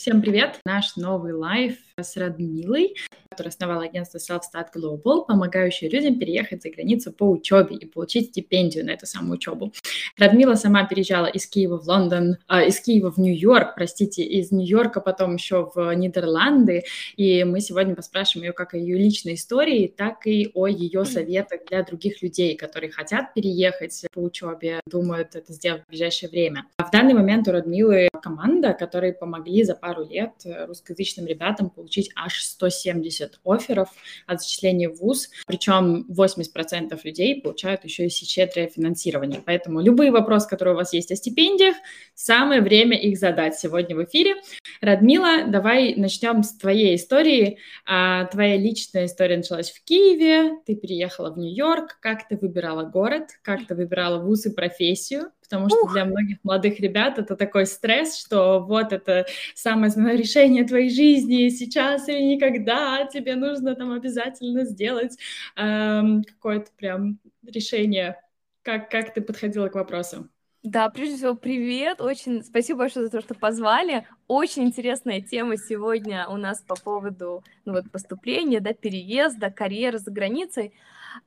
Всем привет! Наш новый лайв с Радмилой, которая основала агентство Self-Start Global, помогающее людям переехать за границу по учебе и получить стипендию на эту самую учебу. Радмила сама переезжала из Киева в Лондон, э, из Киева в Нью-Йорк, простите, из Нью-Йорка потом еще в Нидерланды, и мы сегодня поспрашиваем ее как о ее личной истории, так и о ее советах для других людей, которые хотят переехать по учебе, думают это сделать в ближайшее время. В данный момент у Радмилы команда, которые помогли за пару лет русскоязычным ребятам получить аж 170 офферов от зачисления в ВУЗ, причем 80% людей получают еще и щедрое финансирование. Поэтому любые вопросы, которые у вас есть о стипендиях, самое время их задать сегодня в эфире. Радмила, давай начнем с твоей истории. А, твоя личная история началась в Киеве, ты переехала в Нью-Йорк, как ты выбирала город, как ты выбирала вуз и профессию, потому что Ух. для многих молодых ребят это такой стресс, что вот это самое основное решение твоей жизни сейчас или никогда, тебе нужно там обязательно сделать эм, какое-то прям решение. Как, как ты подходила к вопросу? Да, прежде всего, привет. Очень спасибо большое за то, что позвали. Очень интересная тема сегодня у нас по поводу ну, вот, поступления, да, переезда, карьеры за границей.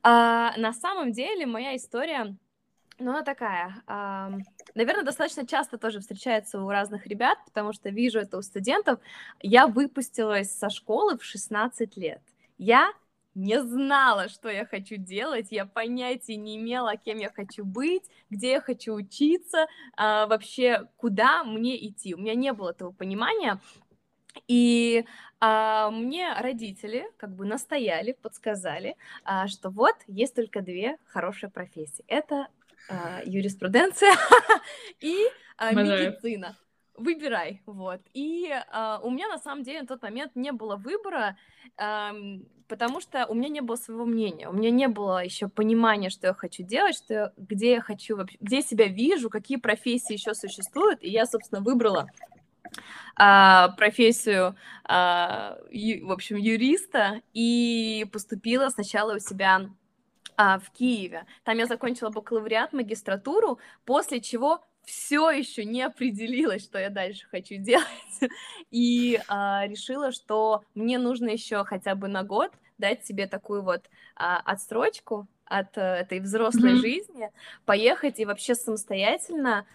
А, на самом деле, моя история ну, она такая, наверное, достаточно часто тоже встречается у разных ребят, потому что вижу это у студентов. Я выпустилась со школы в 16 лет. Я не знала, что я хочу делать, я понятия не имела, кем я хочу быть, где я хочу учиться, э, вообще куда мне идти. У меня не было этого понимания, и а, мне родители как бы настояли, подсказали, а, что вот есть только две хорошие профессии. Это а, юриспруденция и а, медицина. Выбирай, вот. И а, у меня на самом деле на тот момент не было выбора, а, потому что у меня не было своего мнения, у меня не было еще понимания, что я хочу делать, что где я хочу, где я себя вижу, какие профессии еще существуют, и я, собственно, выбрала а, профессию, а, ю, в общем, юриста и поступила сначала у себя а, в Киеве. Там я закончила бакалавриат, магистратуру, после чего все еще не определилась, что я дальше хочу делать, и а, решила, что мне нужно еще хотя бы на год дать себе такую вот а, отстрочку от а, этой взрослой mm-hmm. жизни, поехать и вообще самостоятельно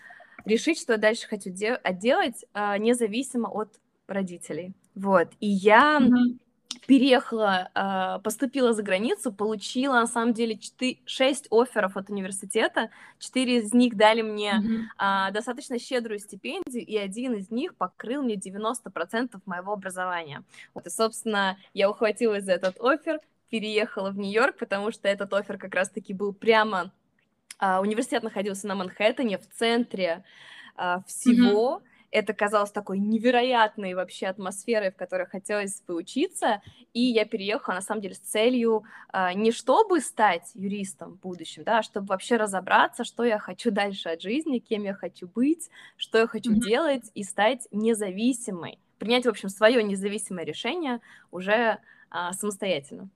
решить, что я дальше хочу де- делать, а, независимо от родителей. Вот. И я mm-hmm переехала, а, поступила за границу, получила, на самом деле, 4, 6 офферов от университета, 4 из них дали мне mm-hmm. достаточно щедрую стипендию, и один из них покрыл мне 90% моего образования. Вот, и, собственно, я ухватилась за этот офер, переехала в Нью-Йорк, потому что этот офер как раз-таки был прямо... А, университет находился на Манхэттене, в центре всего, mm-hmm это казалось такой невероятной вообще атмосферой, в которой хотелось поучиться, и я переехала, на самом деле, с целью э, не чтобы стать юристом в будущем, да, а чтобы вообще разобраться, что я хочу дальше от жизни, кем я хочу быть, что я хочу mm-hmm. делать, и стать независимой, принять, в общем, свое независимое решение уже э, самостоятельно.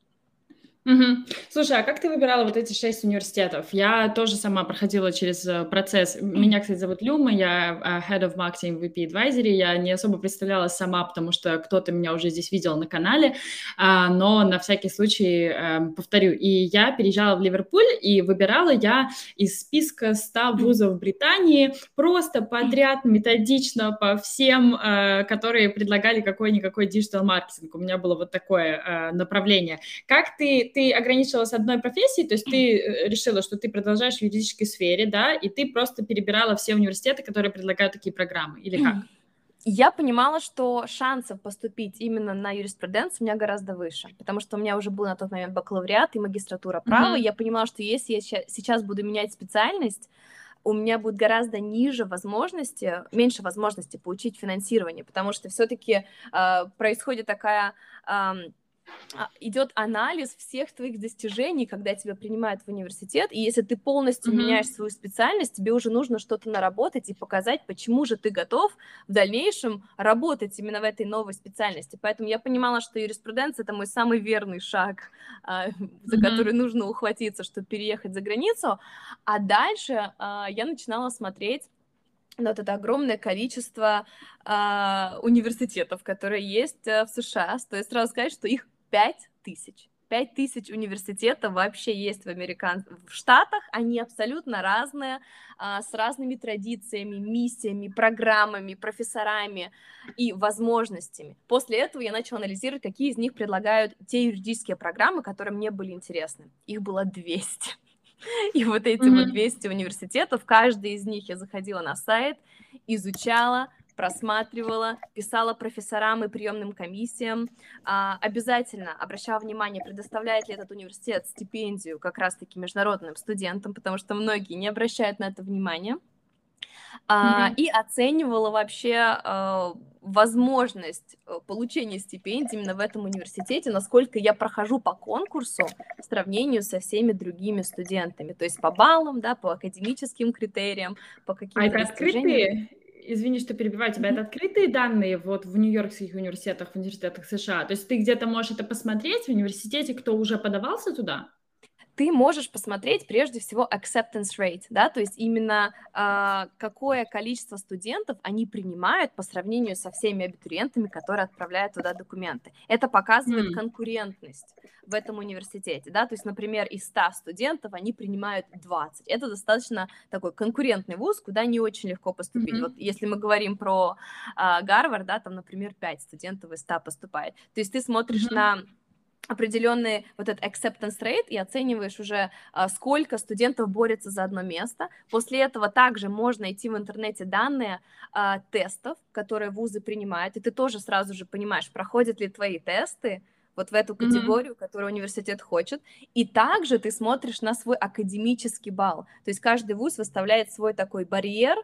Угу. Слушай, а как ты выбирала вот эти шесть университетов? Я тоже сама проходила через э, процесс. Меня, кстати, зовут Люма, я э, Head of Marketing VP Advisory. Я не особо представляла сама, потому что кто-то меня уже здесь видел на канале, а, но на всякий случай эм, повторю. И я переезжала в Ливерпуль, и выбирала я из списка 100 вузов Британии просто подряд, методично по всем, э, которые предлагали какой-никакой диджитал-маркетинг. У меня было вот такое направление. Как ты ты ограничилась одной профессией, то есть ты э, решила, что ты продолжаешь в юридической сфере, да, и ты просто перебирала все университеты, которые предлагают такие программы, или как? Я понимала, что шансов поступить именно на юриспруденцию у меня гораздо выше, потому что у меня уже был на тот момент бакалавриат и магистратура права, mm-hmm. я понимала, что если я сейчас буду менять специальность, у меня будет гораздо ниже возможности, меньше возможности получить финансирование, потому что все-таки э, происходит такая э, идет анализ всех твоих достижений, когда тебя принимают в университет, и если ты полностью mm-hmm. меняешь свою специальность, тебе уже нужно что-то наработать и показать, почему же ты готов в дальнейшем работать именно в этой новой специальности. Поэтому я понимала, что юриспруденция это мой самый верный шаг, а, за mm-hmm. который нужно ухватиться, чтобы переехать за границу, а дальше а, я начинала смотреть но вот это огромное количество а, университетов, которые есть а, в США. Стоит сразу сказать, что их пять тысяч. Пять тысяч университетов вообще есть в, американ... в Штатах, они абсолютно разные, а, с разными традициями, миссиями, программами, профессорами и возможностями. После этого я начала анализировать, какие из них предлагают те юридические программы, которые мне были интересны. Их было 200. И вот эти mm-hmm. вот 200 университетов, каждый из них я заходила на сайт, изучала, просматривала, писала профессорам и приемным комиссиям. А, обязательно обращала внимание, предоставляет ли этот университет стипендию как раз-таки международным студентам, потому что многие не обращают на это внимания. А, mm-hmm. И оценивала вообще а, возможность э, получения стипендии именно в этом университете, насколько я прохожу по конкурсу в сравнении со всеми другими студентами, то есть по баллам, да, по академическим критериям, по каким-то А это открытые, извини, что перебиваю тебя, mm-hmm. это открытые данные вот в Нью-Йоркских университетах, в университетах США? То есть ты где-то можешь это посмотреть в университете, кто уже подавался туда? Ты можешь посмотреть прежде всего acceptance rate, да, то есть именно э, какое количество студентов они принимают по сравнению со всеми абитуриентами, которые отправляют туда документы. Это показывает mm. конкурентность в этом университете, да, то есть, например, из 100 студентов они принимают 20. Это достаточно такой конкурентный вуз, куда не очень легко поступить. Mm-hmm. Вот если мы говорим про э, Гарвард, да, там, например, 5 студентов из 100 поступает. То есть ты смотришь mm-hmm. на определенный вот этот acceptance rate и оцениваешь уже, а, сколько студентов борется за одно место. После этого также можно найти в интернете данные а, тестов, которые вузы принимают, и ты тоже сразу же понимаешь, проходят ли твои тесты вот в эту категорию, mm-hmm. которую университет хочет. И также ты смотришь на свой академический балл. То есть каждый вуз выставляет свой такой барьер,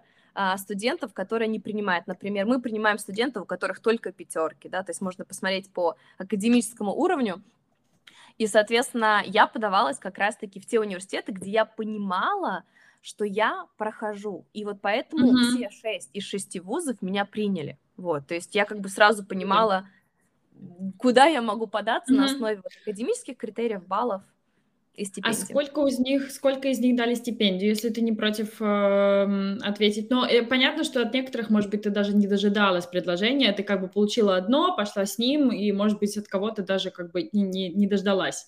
студентов, которые не принимают. Например, мы принимаем студентов, у которых только пятерки, да, то есть можно посмотреть по академическому уровню. И, соответственно, я подавалась как раз-таки в те университеты, где я понимала, что я прохожу. И вот поэтому mm-hmm. все шесть из шести вузов меня приняли. Вот, то есть я как бы сразу понимала, куда я могу податься mm-hmm. на основе вот академических критериев, баллов и А сколько из них, сколько из них дали стипендию, если ты не против э, ответить? Но э, понятно, что от некоторых, может быть, ты даже не дожидалась предложения, ты как бы получила одно, пошла с ним, и, может быть, от кого-то даже как бы не, не, не дождалась.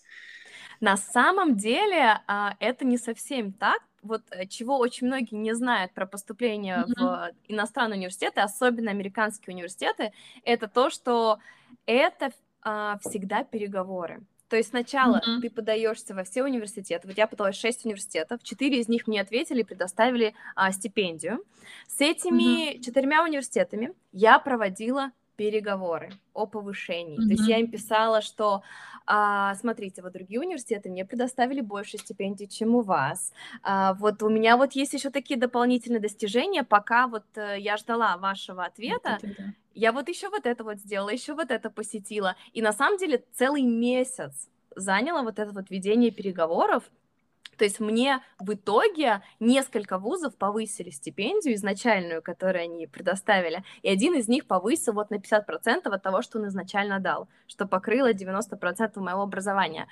На самом деле э, это не совсем так, вот э, чего очень многие не знают про поступление mm-hmm. в иностранные университеты, особенно американские университеты, это то, что это э, всегда переговоры. То есть сначала mm-hmm. ты подаешься во все университеты. Вот я подалась в 6 университетов, 4 из них мне ответили и предоставили а, стипендию. С этими mm-hmm. четырьмя университетами я проводила переговоры о повышении. Mm-hmm. То есть я им писала, что а, смотрите, вот другие университеты мне предоставили больше стипендий, чем у вас. А, вот у меня вот есть еще такие дополнительные достижения, пока вот а, я ждала вашего ответа. Mm-hmm я вот еще вот это вот сделала, еще вот это посетила. И на самом деле целый месяц заняло вот это вот ведение переговоров. То есть мне в итоге несколько вузов повысили стипендию изначальную, которую они предоставили, и один из них повысил вот на 50% от того, что он изначально дал, что покрыло 90% моего образования.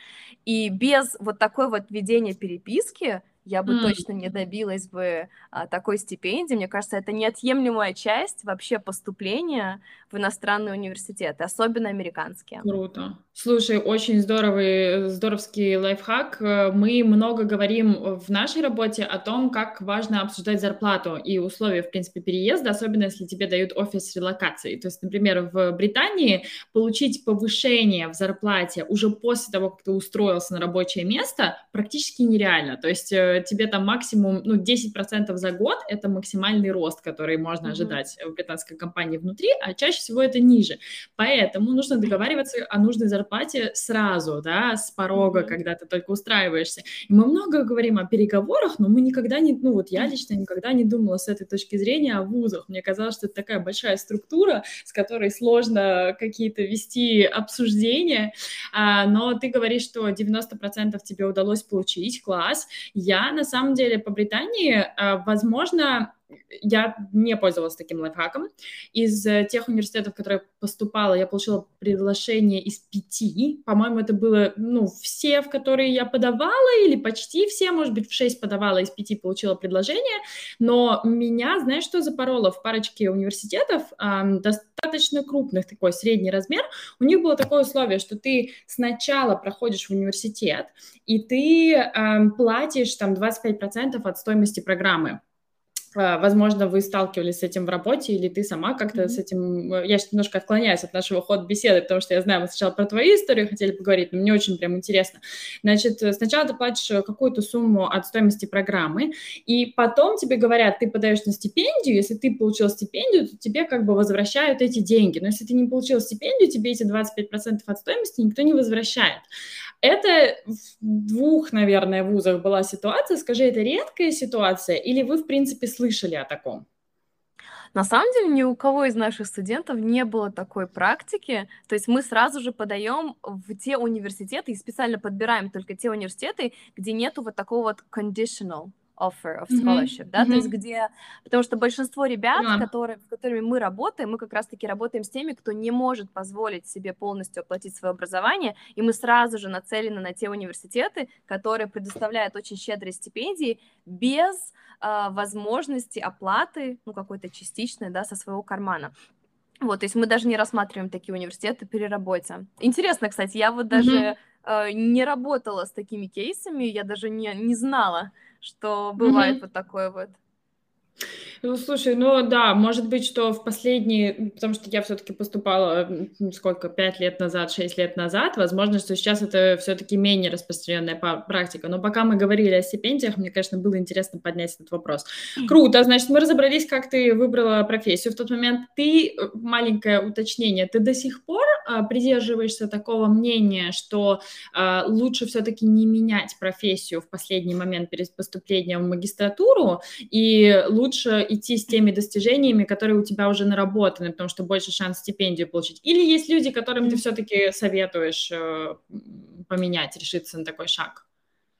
И без вот такой вот ведения переписки я бы mm. точно не добилась бы а, такой стипендии. Мне кажется, это неотъемлемая часть вообще поступления в иностранные университеты, особенно американские. Круто. Слушай, очень здоровый, здоровский лайфхак. Мы много говорим в нашей работе о том, как важно обсуждать зарплату и условия, в принципе, переезда, особенно если тебе дают офис релокации. То есть, например, в Британии получить повышение в зарплате уже после того, как ты устроился на рабочее место, практически нереально. То есть э, тебе там максимум, ну, 10% за год – это максимальный рост, который можно mm-hmm. ожидать в британской компании внутри, а чаще всего это ниже. Поэтому нужно договариваться о нужной зарплате зарплате сразу, да, с порога, mm-hmm. когда ты только устраиваешься. И мы много говорим о переговорах, но мы никогда не, ну вот я лично никогда не думала с этой точки зрения о вузах. Мне казалось, что это такая большая структура, с которой сложно какие-то вести обсуждения, а, но ты говоришь, что 90% тебе удалось получить, класс. Я на самом деле по Британии, а, возможно, я не пользовалась таким лайфхаком. Из э, тех университетов, в которые поступала, я получила приглашение из пяти. По-моему, это было, ну, все, в которые я подавала, или почти все, может быть, в шесть подавала, из пяти получила предложение. Но меня, знаешь, что запороло в парочке университетов, эм, достаточно крупных, такой средний размер, у них было такое условие, что ты сначала проходишь в университет, и ты эм, платишь там 25% от стоимости программы. Возможно, вы сталкивались с этим в работе, или ты сама как-то mm-hmm. с этим... Э, я сейчас немножко отклоняюсь от нашего хода беседы, потому что я знаю, мы сначала про твою историю хотели поговорить, но мне очень прям интересно. Значит, сначала ты платишь какую-то сумму от стоимости программы, и потом тебе говорят, ты подаешь на стипендию, если ты получил стипендию, то тебе как бы возвращают эти деньги. Но если ты не получил стипендию, тебе эти 25% от стоимости никто не возвращает. Это в двух, наверное, вузах была ситуация. Скажи, это редкая ситуация или вы, в принципе, слышали о таком? На самом деле ни у кого из наших студентов не было такой практики. То есть мы сразу же подаем в те университеты и специально подбираем только те университеты, где нету вот такого вот conditional offer of scholarship, mm-hmm. да, mm-hmm. то есть где, потому что большинство ребят, yeah. которые, с которыми мы работаем, мы как раз-таки работаем с теми, кто не может позволить себе полностью оплатить свое образование, и мы сразу же нацелены на те университеты, которые предоставляют очень щедрые стипендии без э, возможности оплаты, ну, какой-то частичной, да, со своего кармана. Вот, то есть мы даже не рассматриваем такие университеты при работе. Интересно, кстати, я вот даже mm-hmm. э, не работала с такими кейсами, я даже не, не знала, что бывает mm-hmm. вот такое вот. Ну, слушай, ну да, может быть, что в последние, потому что я все-таки поступала сколько, пять лет назад, шесть лет назад, возможно, что сейчас это все-таки менее распространенная практика. Но пока мы говорили о стипендиях, мне, конечно, было интересно поднять этот вопрос. Круто, значит, мы разобрались, как ты выбрала профессию в тот момент. Ты, э, маленькое уточнение, ты до сих пор а, придерживаешься такого мнения, что а, лучше все-таки не менять профессию в последний момент перед поступлением в магистратуру, и лучше идти с теми достижениями, которые у тебя уже наработаны, потому что больше шанс стипендию получить. Или есть люди, которым ты все-таки советуешь э, поменять, решиться на такой шаг?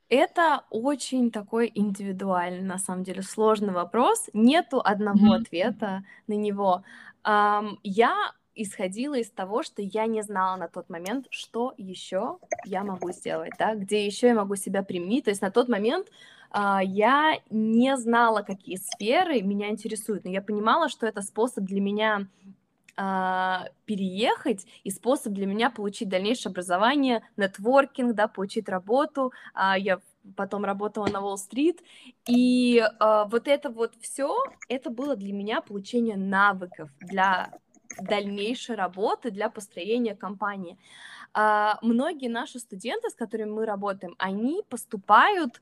Это очень такой индивидуальный, на самом деле, сложный вопрос. Нету одного mm-hmm. ответа на него. Я исходила из того, что я не знала на тот момент, что еще я могу сделать, да, где еще я могу себя применить. То есть на тот момент я не знала, какие сферы меня интересуют, но я понимала, что это способ для меня uh, переехать и способ для меня получить дальнейшее образование, нетворкинг, да, получить работу. Uh, я потом работала на Уолл-стрит, и вот это вот все, это было для меня получение навыков для дальнейшей работы для построения компании. А, многие наши студенты, с которыми мы работаем, они поступают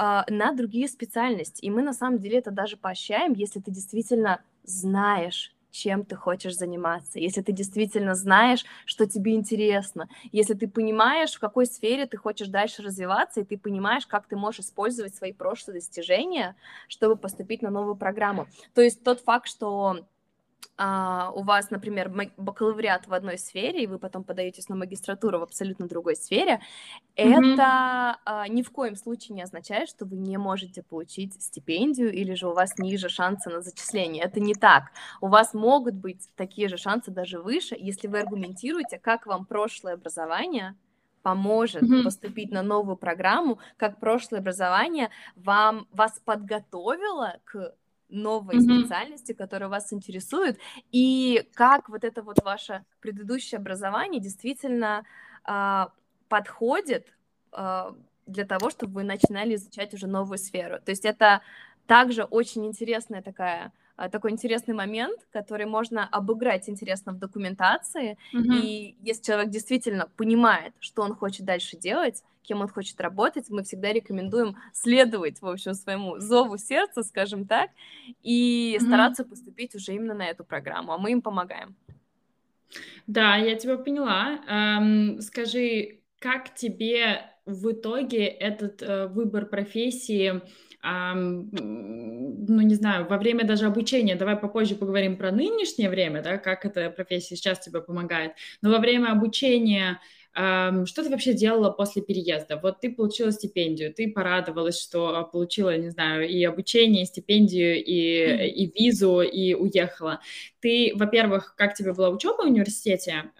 а, на другие специальности, и мы на самом деле это даже поощряем, если ты действительно знаешь, чем ты хочешь заниматься, если ты действительно знаешь, что тебе интересно, если ты понимаешь, в какой сфере ты хочешь дальше развиваться, и ты понимаешь, как ты можешь использовать свои прошлые достижения, чтобы поступить на новую программу. То есть тот факт, что а, у вас, например, бакалавриат в одной сфере, и вы потом подаетесь на магистратуру в абсолютно другой сфере, mm-hmm. это а, ни в коем случае не означает, что вы не можете получить стипендию или же у вас ниже шансы на зачисление. Это не так. У вас могут быть такие же шансы даже выше, если вы аргументируете, как вам прошлое образование поможет mm-hmm. поступить на новую программу, как прошлое образование вам вас подготовило к новой mm-hmm. специальности, которая вас интересует, и как вот это вот ваше предыдущее образование действительно э, подходит э, для того, чтобы вы начинали изучать уже новую сферу. То есть это также очень интересная такая такой интересный момент, который можно обыграть интересно в документации. Mm-hmm. И если человек действительно понимает, что он хочет дальше делать, кем он хочет работать, мы всегда рекомендуем следовать, в общем, своему зову сердца, скажем так, и mm-hmm. стараться поступить уже именно на эту программу, а мы им помогаем. Да, я тебя поняла. Эм, скажи, как тебе в итоге этот э, выбор профессии ну, не знаю, во время даже обучения, давай попозже поговорим про нынешнее время, да, как эта профессия сейчас тебе помогает, но во время обучения что ты вообще делала после переезда? Вот ты получила стипендию, ты порадовалась, что получила, не знаю, и обучение, и стипендию, и, и визу, и уехала. Ты, во-первых, как тебе была учеба в университете?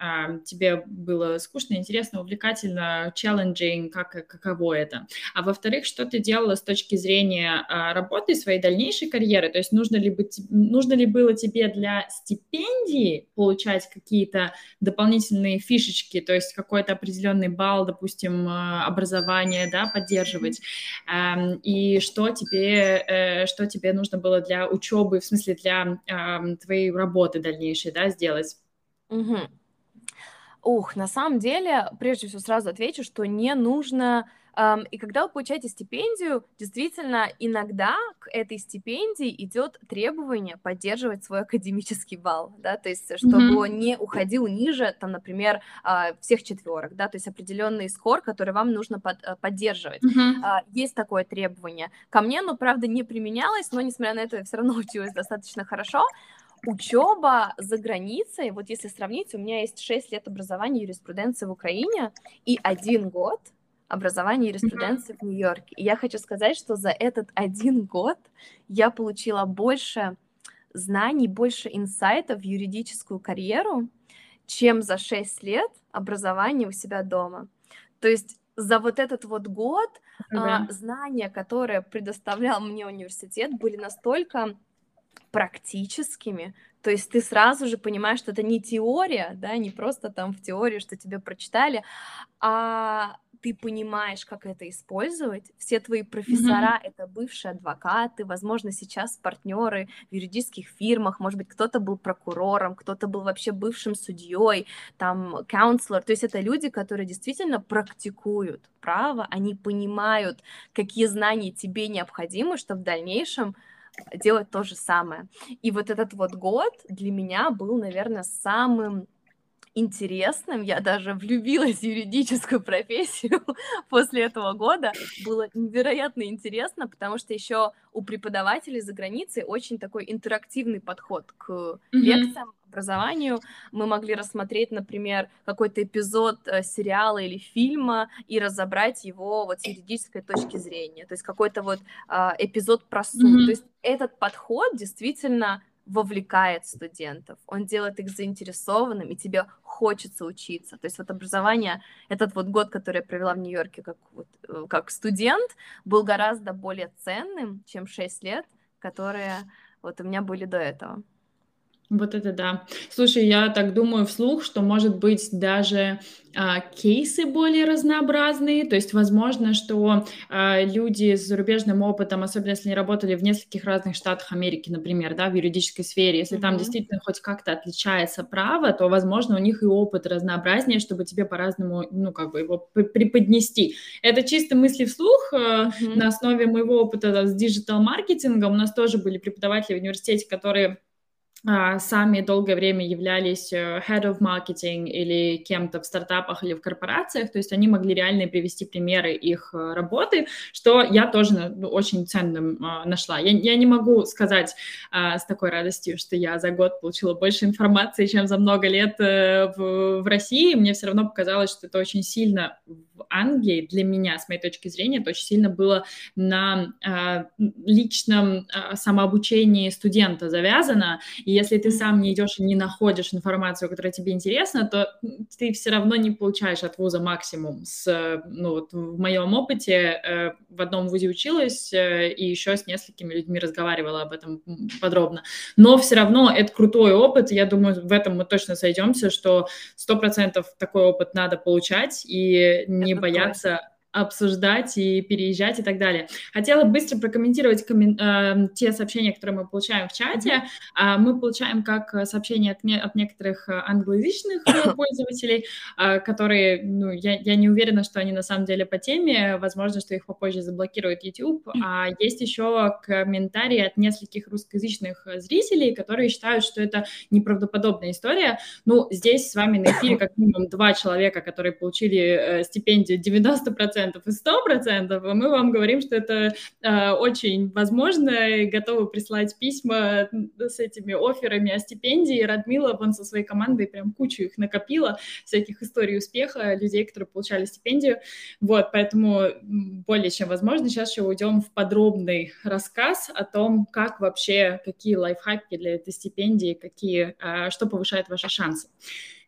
Тебе было скучно, интересно, увлекательно, challenging, как, каково это? А во-вторых, что ты делала с точки зрения а, работы, своей дальнейшей карьеры? То есть нужно ли, быть, нужно ли было тебе для стипендии получать какие-то дополнительные фишечки, то есть какой-то определенный балл, допустим, а, образования, да, поддерживать? И что тебе, э, что тебе нужно было для учебы, в смысле для твоей работы? дальнейшей, да, сделать. Угу. Ух, на самом деле, прежде всего сразу отвечу, что не нужно и когда вы получаете стипендию, действительно, иногда к этой стипендии идет требование поддерживать свой академический балл, да, то есть чтобы mm-hmm. он не уходил ниже, там, например, uh, всех четверок, да, то есть определенный скор, который вам нужно под, uh, поддерживать. Mm-hmm. Есть такое требование. Ко мне, ну, правда, не применялось, но, несмотря на это, я все равно училась достаточно хорошо учеба за границей, вот если сравнить, у меня есть 6 лет образования юриспруденции в Украине и один год образования юриспруденции mm-hmm. в Нью-Йорке. И я хочу сказать, что за этот один год я получила больше знаний, больше инсайтов в юридическую карьеру, чем за 6 лет образования у себя дома. То есть за вот этот вот год mm-hmm. а, знания, которые предоставлял мне университет, были настолько практическими, то есть ты сразу же понимаешь, что это не теория, да, не просто там в теории, что тебе прочитали, а ты понимаешь, как это использовать. Все твои профессора mm-hmm. это бывшие адвокаты, возможно, сейчас партнеры в юридических фирмах, может быть, кто-то был прокурором, кто-то был вообще бывшим судьей, там, counselor. То есть это люди, которые действительно практикуют право, они понимают, какие знания тебе необходимы, чтобы в дальнейшем делать то же самое. И вот этот вот год для меня был, наверное, самым интересным. Я даже влюбилась в юридическую профессию после этого года. Было невероятно интересно, потому что еще у преподавателей за границей очень такой интерактивный подход к mm-hmm. лекциям, образованию. Мы могли рассмотреть, например, какой-то эпизод э, сериала или фильма и разобрать его вот с юридической точки зрения. То есть какой-то вот э, эпизод про суд. Mm-hmm. То есть этот подход действительно вовлекает студентов, он делает их заинтересованным, и тебе хочется учиться. То есть вот образование, этот вот год, который я провела в Нью-Йорке как, вот, э, как студент, был гораздо более ценным, чем 6 лет, которые вот у меня были до этого. Вот это да. Слушай, я так думаю вслух, что, может быть, даже а, кейсы более разнообразные, то есть, возможно, что а, люди с зарубежным опытом, особенно если они работали в нескольких разных штатах Америки, например, да, в юридической сфере, если mm-hmm. там действительно хоть как-то отличается право, то, возможно, у них и опыт разнообразнее, чтобы тебе по-разному, ну, как бы его преподнести. Это чисто мысли вслух mm-hmm. на основе моего опыта с диджитал-маркетингом. У нас тоже были преподаватели в университете, которые сами долгое время являлись э, head of marketing или кем-то в стартапах или в корпорациях, то есть они могли реально привести примеры их э, работы, что я тоже ну, очень ценным а, нашла. Я, я не могу сказать а, с такой радостью, что я за год получила больше информации, чем за много лет э, в, в России. Мне все равно показалось, что это очень сильно в Англии, для меня, с моей точки зрения, это очень сильно было на личном самообучении студента завязано, и если ты сам не идешь и не находишь информацию, которая тебе интересна, то ты все равно не получаешь от вуза максимум. С, ну, вот в моем опыте э, в одном вузе училась э, и еще с несколькими людьми разговаривала об этом подробно. Но все равно это крутой опыт. Я думаю, в этом мы точно сойдемся, что сто процентов такой опыт надо получать и не это бояться обсуждать и переезжать и так далее. Хотела быстро прокомментировать коммен... э, те сообщения, которые мы получаем в чате. Mm-hmm. Мы получаем как сообщения от, не... от некоторых англоязычных пользователей, а, которые, ну, я, я не уверена, что они на самом деле по теме, возможно, что их попозже заблокирует YouTube, а есть еще комментарии от нескольких русскоязычных зрителей, которые считают, что это неправдоподобная история. Ну, здесь с вами на эфире как минимум два человека, которые получили э, стипендию 90% 50% и 100%, мы вам говорим, что это э, очень возможно, и готовы прислать письма с этими офферами о стипендии. Радмила вон со своей командой прям кучу их накопила, всяких историй успеха, людей, которые получали стипендию. Вот, поэтому более чем возможно. Сейчас еще уйдем в подробный рассказ о том, как вообще, какие лайфхаки для этой стипендии, какие, э, что повышает ваши шансы.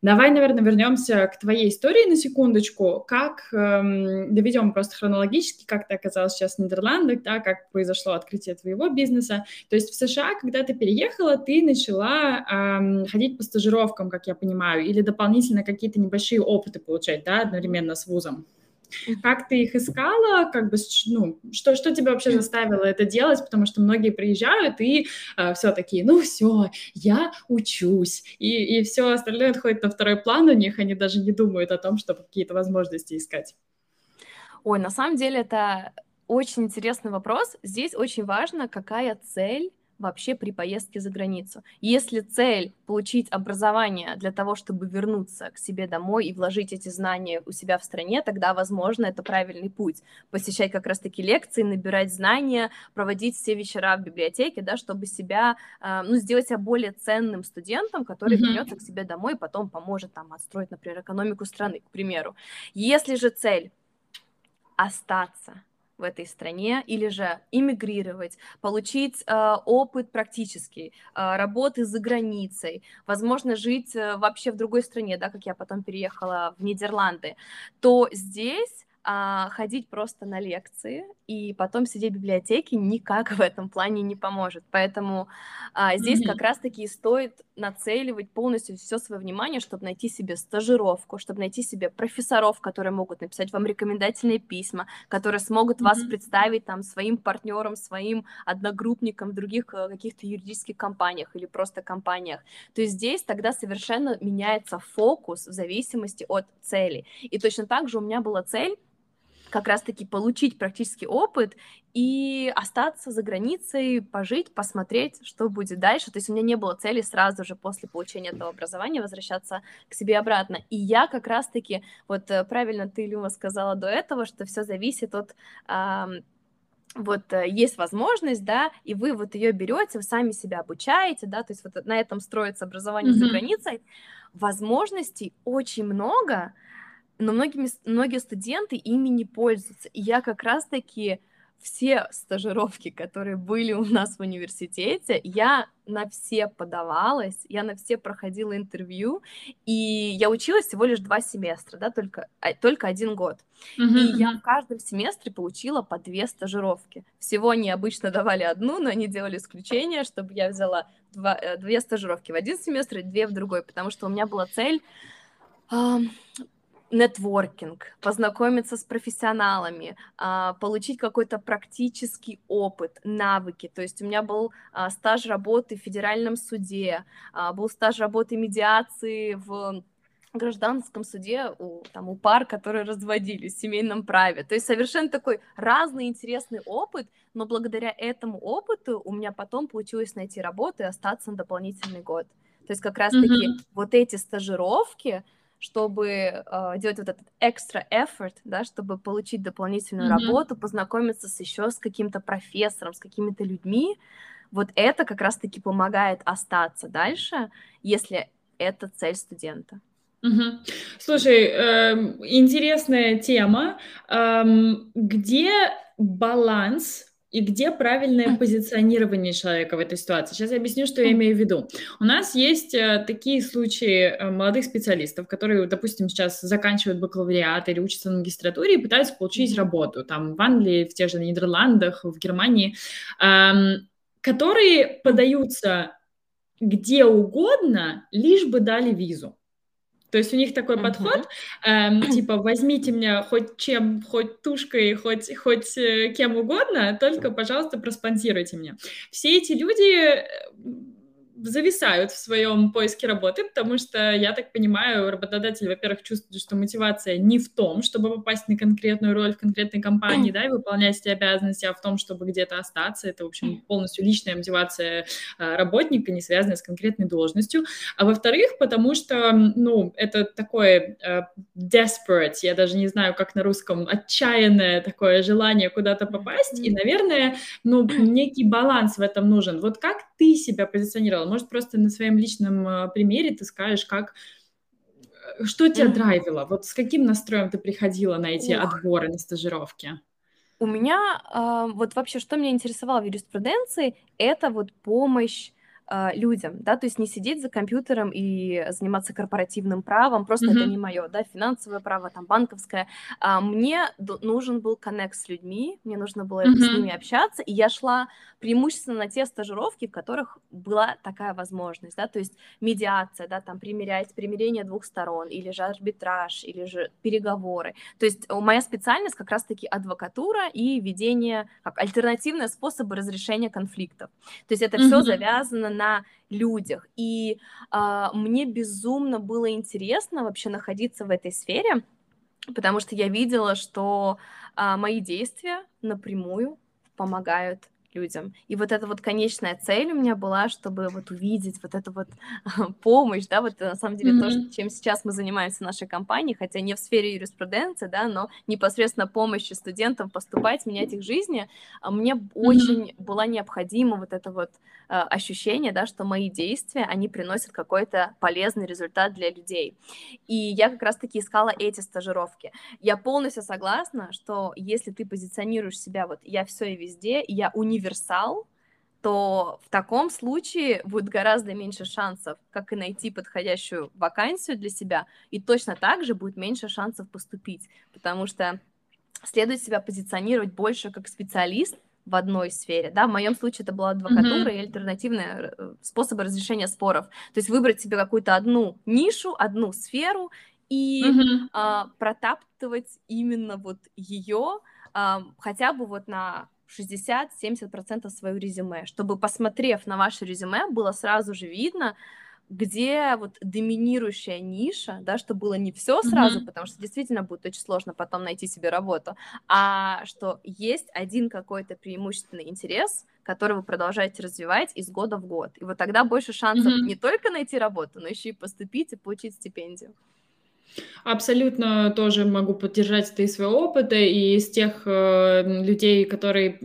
Давай, наверное, вернемся к твоей истории на секундочку. Как эм, доведем просто хронологически, как ты оказалась сейчас в Нидерландах, да, как произошло открытие твоего бизнеса. То есть в США, когда ты переехала, ты начала эм, ходить по стажировкам, как я понимаю, или дополнительно какие-то небольшие опыты получать, да, одновременно с вузом. Как ты их искала, как бы, ну, что, что тебя вообще заставило это делать, потому что многие приезжают и э, все такие, ну все, я учусь, и, и все остальное отходит на второй план у них, они даже не думают о том, чтобы какие-то возможности искать. Ой, на самом деле это очень интересный вопрос. Здесь очень важно, какая цель вообще при поездке за границу. Если цель получить образование для того, чтобы вернуться к себе домой и вложить эти знания у себя в стране, тогда, возможно, это правильный путь. Посещать как раз-таки лекции, набирать знания, проводить все вечера в библиотеке, да, чтобы себя, э, ну, сделать себя более ценным студентом, который mm-hmm. вернется к себе домой и потом поможет там отстроить, например, экономику страны, к примеру. Если же цель остаться в этой стране, или же иммигрировать, получить э, опыт практический, э, работы за границей, возможно, жить э, вообще в другой стране, да, как я потом переехала в Нидерланды, то здесь а, ходить просто на лекции и потом сидеть в библиотеке никак в этом плане не поможет. Поэтому а, здесь mm-hmm. как раз-таки стоит нацеливать полностью все свое внимание, чтобы найти себе стажировку, чтобы найти себе профессоров, которые могут написать вам рекомендательные письма, которые смогут mm-hmm. вас представить там своим партнерам, своим одногруппникам в других э, каких-то юридических компаниях или просто компаниях. То есть здесь тогда совершенно меняется фокус в зависимости от цели. И точно так же у меня была цель как раз-таки получить практический опыт и остаться за границей, пожить, посмотреть, что будет дальше. То есть у меня не было цели сразу же после получения этого образования возвращаться к себе обратно. И я как раз-таки, вот э, правильно ты, Люма, сказала до этого, что все зависит от вот э, есть возможность, да, и вы вот ее берете, вы сами себя обучаете, да, то есть вот на этом строится образование mm-hmm. за границей. Возможностей очень много, но многими, многие студенты ими не пользуются. И я как раз-таки все стажировки, которые были у нас в университете, я на все подавалась, я на все проходила интервью, и я училась всего лишь два семестра, да, только, а, только один год. Mm-hmm. И я в каждом семестре получила по две стажировки. Всего они обычно давали одну, но они делали исключение, чтобы я взяла два, э, две стажировки в один семестр и две в другой, потому что у меня была цель нетворкинг, познакомиться с профессионалами, а, получить какой-то практический опыт, навыки. То есть у меня был а, стаж работы в федеральном суде, а, был стаж работы медиации в гражданском суде у, там, у пар, которые разводились в семейном праве. То есть совершенно такой разный интересный опыт, но благодаря этому опыту у меня потом получилось найти работу и остаться на дополнительный год. То есть как раз-таки mm-hmm. вот эти стажировки, чтобы э, делать вот этот extra effort, да, чтобы получить дополнительную mm-hmm. работу, познакомиться с еще с каким-то профессором, с какими-то людьми, вот это как раз-таки помогает остаться дальше, если это цель студента. Угу. Слушай, э, интересная тема. Э, где баланс и где правильное позиционирование человека в этой ситуации. Сейчас я объясню, что я имею в виду. У нас есть э, такие случаи э, молодых специалистов, которые, допустим, сейчас заканчивают бакалавриат или учатся на магистратуре и пытаются получить работу там в Англии, в тех же Нидерландах, в Германии, эм, которые подаются где угодно, лишь бы дали визу. То есть у них такой uh-huh. подход, эм, типа возьмите меня хоть чем, хоть тушкой, хоть, хоть э, кем угодно, только, пожалуйста, проспонсируйте меня. Все эти люди зависают в своем поиске работы, потому что, я так понимаю, работодатель, во-первых, чувствует, что мотивация не в том, чтобы попасть на конкретную роль в конкретной компании, да, и выполнять эти обязанности, а в том, чтобы где-то остаться. Это, в общем, полностью личная мотивация а, работника, не связанная с конкретной должностью. А во-вторых, потому что, ну, это такое uh, desperate, я даже не знаю, как на русском, отчаянное такое желание куда-то попасть, и, наверное, ну, некий баланс в этом нужен. Вот как ты себя позиционировала? Может, просто на своем личном э, примере ты скажешь, как э, что тебя mm-hmm. драйвило? Вот с каким настроем ты приходила на эти Ух. отборы, на стажировки? У меня э, вот вообще, что меня интересовало в юриспруденции, это вот помощь людям, да, то есть не сидеть за компьютером и заниматься корпоративным правом, просто mm-hmm. это не мое, да, финансовое право, там, банковское. А, мне нужен был коннект с людьми, мне нужно было mm-hmm. с ними общаться, и я шла преимущественно на те стажировки, в которых была такая возможность, да, то есть медиация, да, там, примирять, примирение двух сторон, или же арбитраж, или же переговоры. То есть моя специальность как раз-таки адвокатура и ведение, как альтернативные способы разрешения конфликтов. То есть это mm-hmm. все завязано на людях. И э, мне безумно было интересно вообще находиться в этой сфере, потому что я видела, что э, мои действия напрямую помогают людям. И вот эта вот конечная цель у меня была, чтобы вот увидеть вот эту вот помощь, да, вот на самом деле mm-hmm. то, чем сейчас мы занимаемся в нашей компании, хотя не в сфере юриспруденции, да, но непосредственно помощи студентам поступать, менять их жизни, а мне mm-hmm. очень была необходима вот это вот э, ощущение, да, что мои действия, они приносят какой-то полезный результат для людей. И я как раз-таки искала эти стажировки. Я полностью согласна, что если ты позиционируешь себя вот я все и везде, я универсал, то в таком случае будет гораздо меньше шансов, как и найти подходящую вакансию для себя, и точно так же будет меньше шансов поступить, потому что следует себя позиционировать больше как специалист в одной сфере, да, в моем случае это была адвокатура mm-hmm. и альтернативные э, способы разрешения споров, то есть выбрать себе какую-то одну нишу, одну сферу и mm-hmm. а, протаптывать именно вот ее а, хотя бы вот на 60-70% свое резюме, чтобы, посмотрев на ваше резюме, было сразу же видно, где вот доминирующая ниша, да, что было не все сразу, mm-hmm. потому что действительно будет очень сложно потом найти себе работу, а что есть один какой-то преимущественный интерес, который вы продолжаете развивать из года в год. И вот тогда больше шансов mm-hmm. не только найти работу, но еще и поступить и получить стипендию. Абсолютно тоже могу поддержать это из своего опыта и из тех э, людей, которые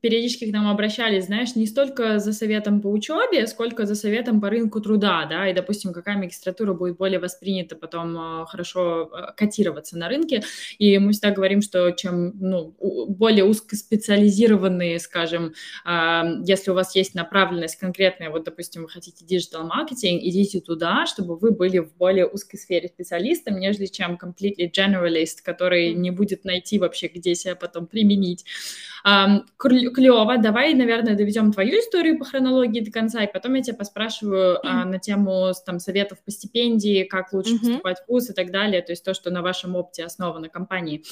периодически к нам обращались, знаешь, не столько за советом по учебе, сколько за советом по рынку труда, да, и, допустим, какая магистратура будет более воспринята потом э, хорошо э, котироваться на рынке. И мы всегда говорим, что чем ну, более узкоспециализированные, скажем, э, если у вас есть направленность конкретная, вот, допустим, вы хотите диджитал-маркетинг, идите туда, чтобы вы были в более узкой сфере специалист специалистом, нежели чем completely generalist, который не будет найти вообще, где себя потом применить. Клево, давай, наверное, доведем твою историю по хронологии до конца, и потом я тебя поспрашиваю mm-hmm. на тему там, советов по стипендии, как лучше поступать в ВУЗ и так далее, то есть то, что на вашем опыте основано компании.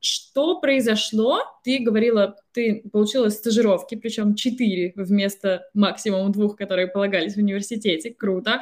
Что произошло? Ты говорила, ты получила стажировки, причем четыре вместо максимум двух, которые полагались в университете. Круто.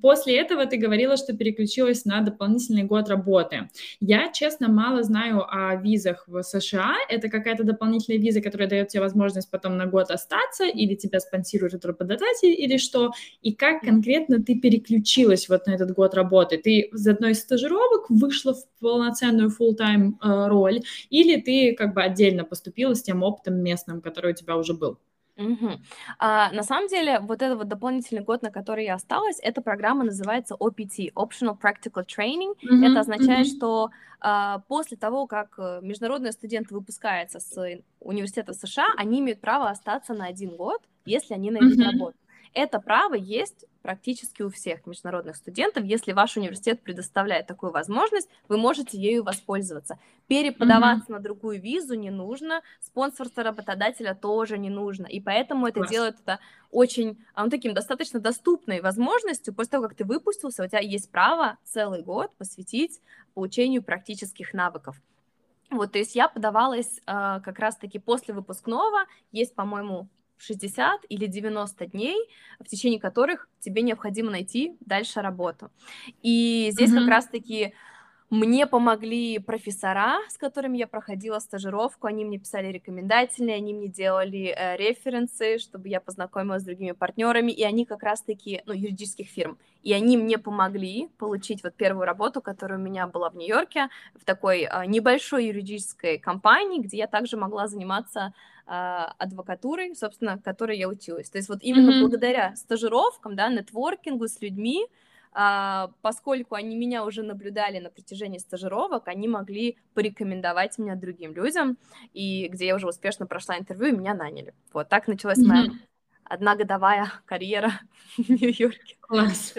После этого ты говорила, что переключилась на дополнительный год работы. Я, честно, мало знаю о визах в США. Это какая-то дополнительная виза, которая дает тебе возможность потом на год остаться, или тебя спонсирует работодатель, или что, и как конкретно ты переключилась вот на этот год работы. Ты из одной из стажировок вышла в полноценную full-time э, роль, или ты как бы отдельно поступила с тем опытом местным, который у тебя уже был? Угу. А, на самом деле, вот этот вот дополнительный год, на который я осталась, эта программа называется OPT, Optional Practical Training. Угу, это означает, угу. что а, после того, как э, международный студент выпускается с университета США, они имеют право остаться на один год, если они найдут угу. работу. Это право есть практически у всех международных студентов. Если ваш университет предоставляет такую возможность, вы можете ею воспользоваться. Переподаваться mm-hmm. на другую визу не нужно, спонсорство работодателя тоже не нужно. И поэтому это Класс. делает это очень ну, таким достаточно доступной возможностью. После того, как ты выпустился, у тебя есть право целый год посвятить получению практических навыков. Вот, то есть я подавалась э, как раз-таки после выпускного, есть, по-моему, 60 или 90 дней, в течение которых тебе необходимо найти дальше работу. И здесь mm-hmm. как раз-таки мне помогли профессора, с которыми я проходила стажировку, они мне писали рекомендательные, они мне делали э, референсы, чтобы я познакомилась с другими партнерами, и они как раз-таки, ну, юридических фирм, и они мне помогли получить вот первую работу, которая у меня была в Нью-Йорке, в такой э, небольшой юридической компании, где я также могла заниматься э, адвокатурой, собственно, которой я училась. То есть вот именно mm-hmm. благодаря стажировкам, да, нетворкингу с людьми, поскольку они меня уже наблюдали на протяжении стажировок, они могли порекомендовать меня другим людям, и где я уже успешно прошла интервью, и меня наняли. Вот так началась моя одногодовая карьера в Нью-Йорке. Класс.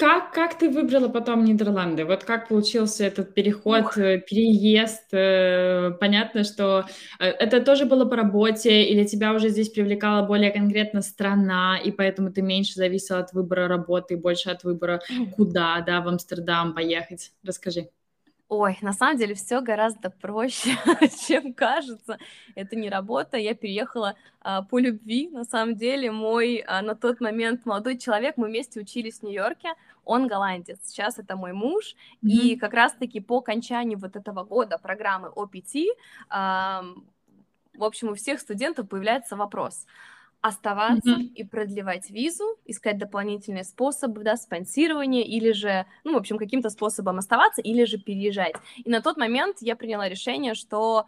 Как, как ты выбрала потом Нидерланды? Вот как получился этот переход, Ух. Э, переезд? Э, понятно, что э, это тоже было по работе, или тебя уже здесь привлекала более конкретно страна, и поэтому ты меньше зависела от выбора работы, больше от выбора, куда, да, в Амстердам поехать? Расскажи. Ой, на самом деле все гораздо проще, чем кажется. Это не работа. Я переехала а, по любви. На самом деле, мой а, на тот момент молодой человек, мы вместе учились в Нью-Йорке, он голландец. Сейчас это мой муж. Mm-hmm. И как раз-таки по окончании вот этого года программы OPT, а, в общем, у всех студентов появляется вопрос – оставаться mm-hmm. и продлевать визу, искать дополнительные способы, да, спонсирования, или же, ну, в общем, каким-то способом оставаться, или же переезжать. И на тот момент я приняла решение, что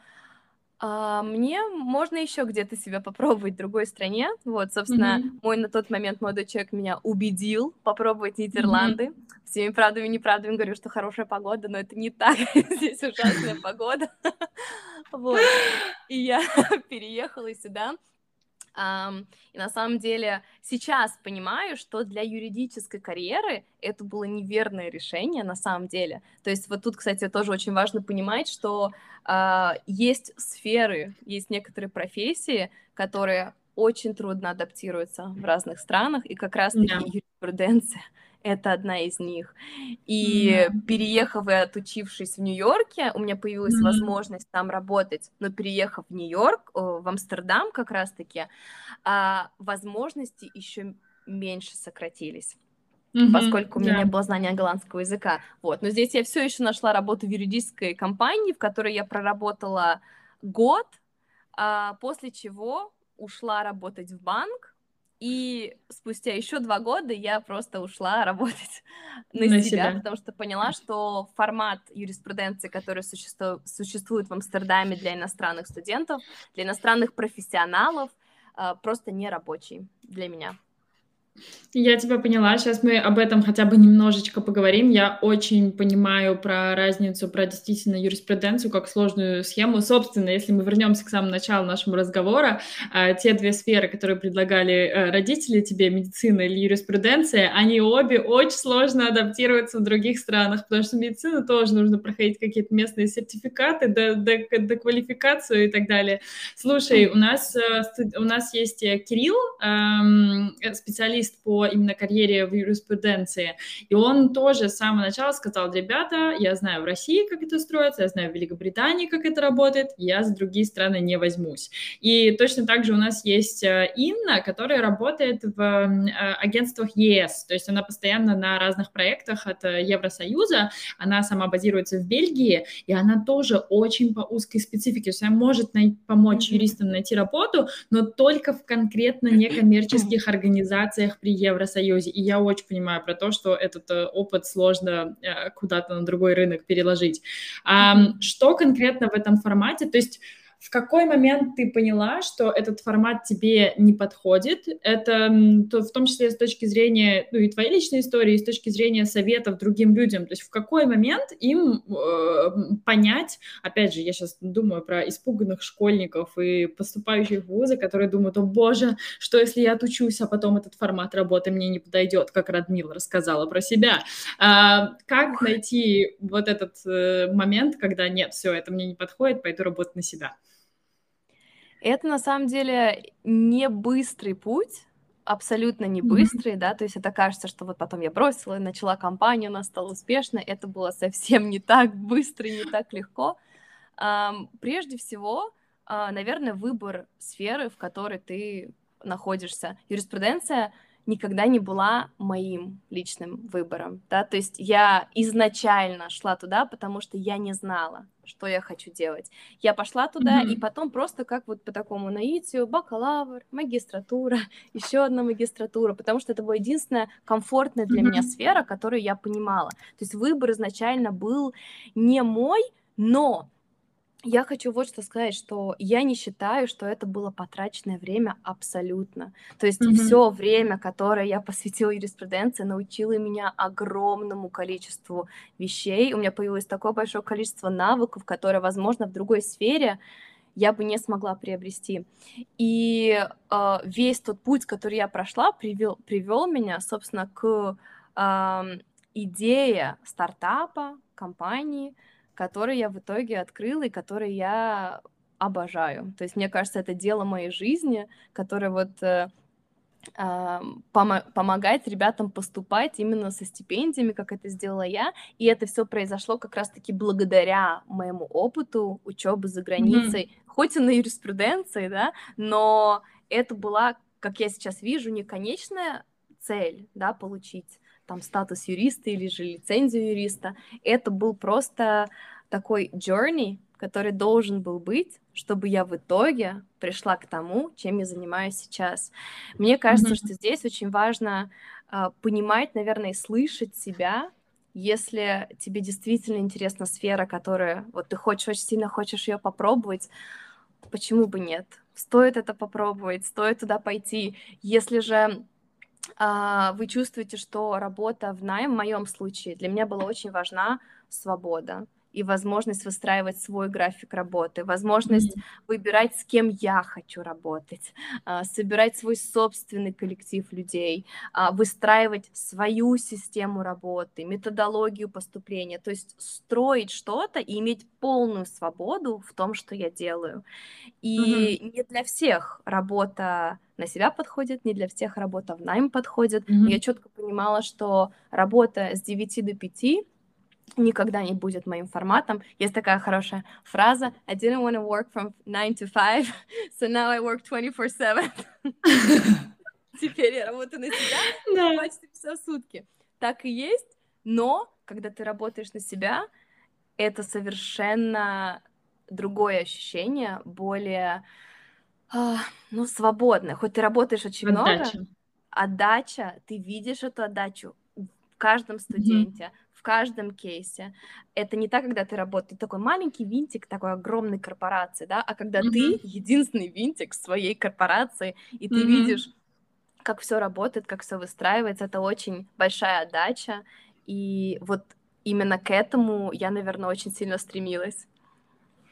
а, мне можно еще где-то себя попробовать в другой стране. Вот, собственно, mm-hmm. мой на тот момент молодой человек меня убедил попробовать Нидерланды. Mm-hmm. Всеми правдами и неправдами говорю, что хорошая погода, но это не так. Здесь ужасная погода. Вот. И я переехала сюда. И на самом деле сейчас понимаю, что для юридической карьеры это было неверное решение на самом деле. То есть вот тут, кстати, тоже очень важно понимать, что uh, есть сферы, есть некоторые профессии, которые очень трудно адаптируются в разных странах, и как раз-таки yeah. юриспруденция это одна из них. И mm-hmm. переехав и отучившись в Нью-Йорке, у меня появилась mm-hmm. возможность там работать. Но переехав в Нью-Йорк, в Амстердам как раз-таки, а, возможности еще меньше сократились. Mm-hmm. поскольку у меня yeah. не было знания голландского языка. Вот. Но здесь я все еще нашла работу в юридической компании, в которой я проработала год, а после чего ушла работать в банк, и спустя еще два года я просто ушла работать на, на себя, себя, потому что поняла, что формат юриспруденции, который существует, существует в Амстердаме для иностранных студентов, для иностранных профессионалов, а, просто не рабочий для меня. Я тебя поняла. Сейчас мы об этом хотя бы немножечко поговорим. Я очень понимаю про разницу, про действительно юриспруденцию как сложную схему. Собственно, если мы вернемся к самому началу нашего разговора, а, те две сферы, которые предлагали э, родители тебе, медицина или юриспруденция, они обе очень сложно адаптироваться в других странах, потому что медицину тоже нужно проходить какие-то местные сертификаты, до, до, до квалификацию и так далее. Слушай, у нас, э, у нас есть э, Кирилл, эм, специалист специалист по именно карьере в юриспруденции, и он тоже с самого начала сказал, ребята, я знаю в России, как это строится, я знаю в Великобритании, как это работает, я за другие страны не возьмусь. И точно так же у нас есть э, Инна, которая работает в э, агентствах ЕС, то есть она постоянно на разных проектах от э, Евросоюза, она сама базируется в Бельгии, и она тоже очень по узкой специфике, то есть она может най- помочь юристам найти работу, но только в конкретно некоммерческих организациях всех при Евросоюзе. И я очень понимаю про то, что этот э, опыт сложно э, куда-то на другой рынок переложить. А, что конкретно в этом формате? То есть в какой момент ты поняла, что этот формат тебе не подходит? Это то, в том числе с точки зрения ну, и твоей личной истории, и с точки зрения советов другим людям. То есть в какой момент им э, понять, опять же, я сейчас думаю про испуганных школьников и поступающих в вузы, которые думают, о боже, что если я отучусь, а потом этот формат работы мне не подойдет, как Радмила рассказала про себя. А, как найти вот этот э, момент, когда нет, все, это мне не подходит, пойду работать на себя? Это на самом деле не быстрый путь, абсолютно не быстрый, mm-hmm. да, то есть это кажется, что вот потом я бросила, начала компанию, она стала успешной, это было совсем не так быстро, не так легко. Um, прежде всего, а, наверное, выбор сферы, в которой ты находишься. Юриспруденция никогда не была моим личным выбором, да, то есть я изначально шла туда, потому что я не знала, что я хочу делать. Я пошла туда, mm-hmm. и потом просто как вот по такому наитию, бакалавр, магистратура, еще одна магистратура, потому что это была единственная комфортная для mm-hmm. меня сфера, которую я понимала. То есть выбор изначально был не мой, но я хочу вот что сказать, что я не считаю, что это было потраченное время абсолютно. То есть mm-hmm. все время, которое я посвятила юриспруденции, научило меня огромному количеству вещей. У меня появилось такое большое количество навыков, которые, возможно, в другой сфере я бы не смогла приобрести. И э, весь тот путь, который я прошла, привел, привел меня, собственно, к э, идее стартапа, компании, который я в итоге открыла и который я обожаю. То есть, мне кажется, это дело моей жизни, которое вот э, э, пом- помогает ребятам поступать именно со стипендиями, как это сделала я. И это все произошло как раз-таки благодаря моему опыту учебы за границей, mm-hmm. хоть и на юриспруденции, да, но это была, как я сейчас вижу, не конечная цель, да, получить там статус юриста или же лицензию юриста. Это был просто такой journey, который должен был быть, чтобы я в итоге пришла к тому, чем я занимаюсь сейчас. Мне кажется, mm-hmm. что здесь очень важно э, понимать, наверное, и слышать себя, если тебе действительно интересна сфера, которая вот ты хочешь очень сильно хочешь ее попробовать, почему бы нет? Стоит это попробовать, стоит туда пойти. Если же а, вы чувствуете, что работа в найм, в моем случае, для меня была очень важна свобода и возможность выстраивать свой график работы, возможность mm-hmm. выбирать, с кем я хочу работать, а, собирать свой собственный коллектив людей, а, выстраивать свою систему работы, методологию поступления, то есть строить что-то и иметь полную свободу в том, что я делаю. И mm-hmm. не для всех работа на себя подходит, не для всех работа в найм подходит. Mm-hmm. Я четко понимала, что работа с 9 до 5 никогда не будет моим форматом. Есть такая хорошая фраза I didn't want to work from 9 to 5, so now I work 24-7. Теперь я работаю на себя почти все сутки. Так и есть, но когда ты работаешь на себя, это совершенно другое ощущение, более, э, ну, свободное. Хоть ты работаешь очень отдача. много, отдача, ты видишь эту отдачу в каждом студенте, mm-hmm в каждом кейсе. Это не так, когда ты работаешь такой маленький винтик такой огромной корпорации, да, а когда mm-hmm. ты единственный винтик своей корпорации, и ты mm-hmm. видишь, как все работает, как все выстраивается, это очень большая отдача. И вот именно к этому я, наверное, очень сильно стремилась.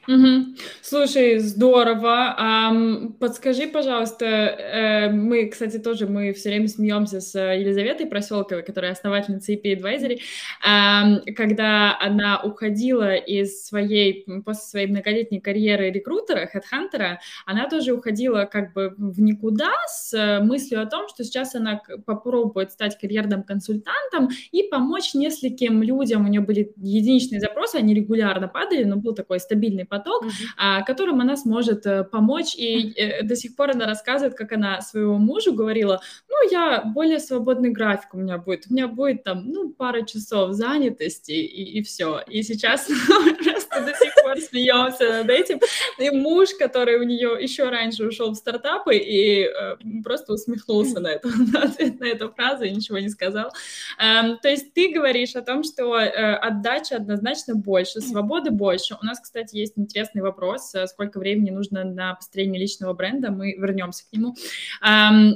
Угу. Слушай, здорово. А, подскажи, пожалуйста, э, мы, кстати, тоже мы все время смеемся с Елизаветой Проселковой, которая основательница EP Advisory, а, когда она уходила из своей, после своей многолетней карьеры рекрутера, хедхантера, она тоже уходила как бы в никуда с мыслью о том, что сейчас она попробует стать карьерным консультантом и помочь нескольким людям. У нее были единичные запросы, они регулярно падали, но был такой стабильный поток, mm-hmm. которым она сможет э, помочь. И э, до сих пор она рассказывает, как она своему мужу говорила, ну, я более свободный график у меня будет, у меня будет там, ну, пара часов занятости, и, и все. И сейчас просто до сих пор смеемся над этим. И муж, который у нее еще раньше ушел в стартапы, и э, просто усмехнулся на эту, на эту фразу и ничего не сказал. Эм, то есть ты говоришь о том, что отдача однозначно больше, свободы больше. У нас, кстати, есть интересный вопрос, э, сколько времени нужно на построение личного бренда, мы вернемся к нему.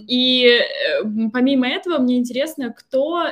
И э, помимо этого, мне интересно, кто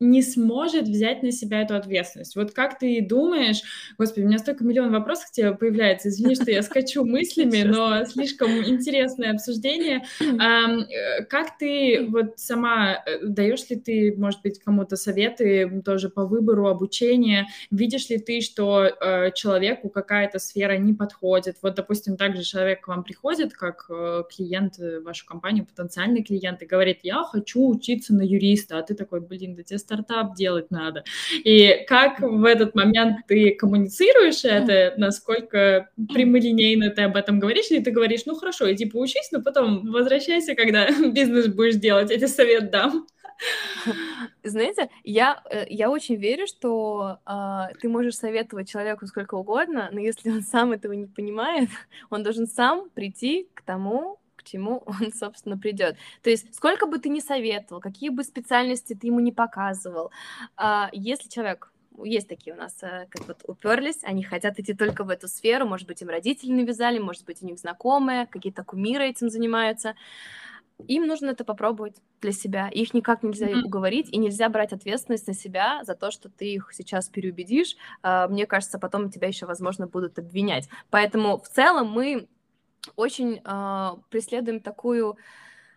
не сможет взять на себя эту ответственность. Вот как ты думаешь, господи, у меня столько миллион вопросов к тебе появляется, извини, что я скачу мыслями, но слишком интересное обсуждение. Э, как ты вот сама, э, даешь ли ты, может быть, кому-то советы тоже по выбору обучения? Видишь ли ты, что э, человеку какая-то сфера не подходит? Вот, допустим, также человек к вам приходит, как клиент в вашу компанию, потенциальный клиент, и говорит, я хочу учиться на юриста, а ты такой, блин, да тебе стартап делать надо. И как в этот момент ты коммуницируешь это, насколько прямолинейно ты об этом говоришь, или ты говоришь, ну хорошо, иди поучись, но потом возвращайся, когда бизнес будешь делать, я тебе совет дам. Знаете, я, э, я очень верю, что э, ты можешь советовать человеку сколько угодно, но если он сам этого не понимает, он должен сам прийти к тому, чему он, собственно, придет. То есть, сколько бы ты ни советовал, какие бы специальности ты ему не показывал, э, если человек есть такие у нас, э, как вот уперлись, они хотят идти только в эту сферу, может быть, им родители навязали, может быть, у них знакомые, какие-то кумиры этим занимаются им нужно это попробовать для себя. Их никак нельзя mm-hmm. уговорить, и нельзя брать ответственность на себя за то, что ты их сейчас переубедишь. А, мне кажется, потом тебя еще, возможно, будут обвинять. Поэтому в целом мы очень э, преследуем такую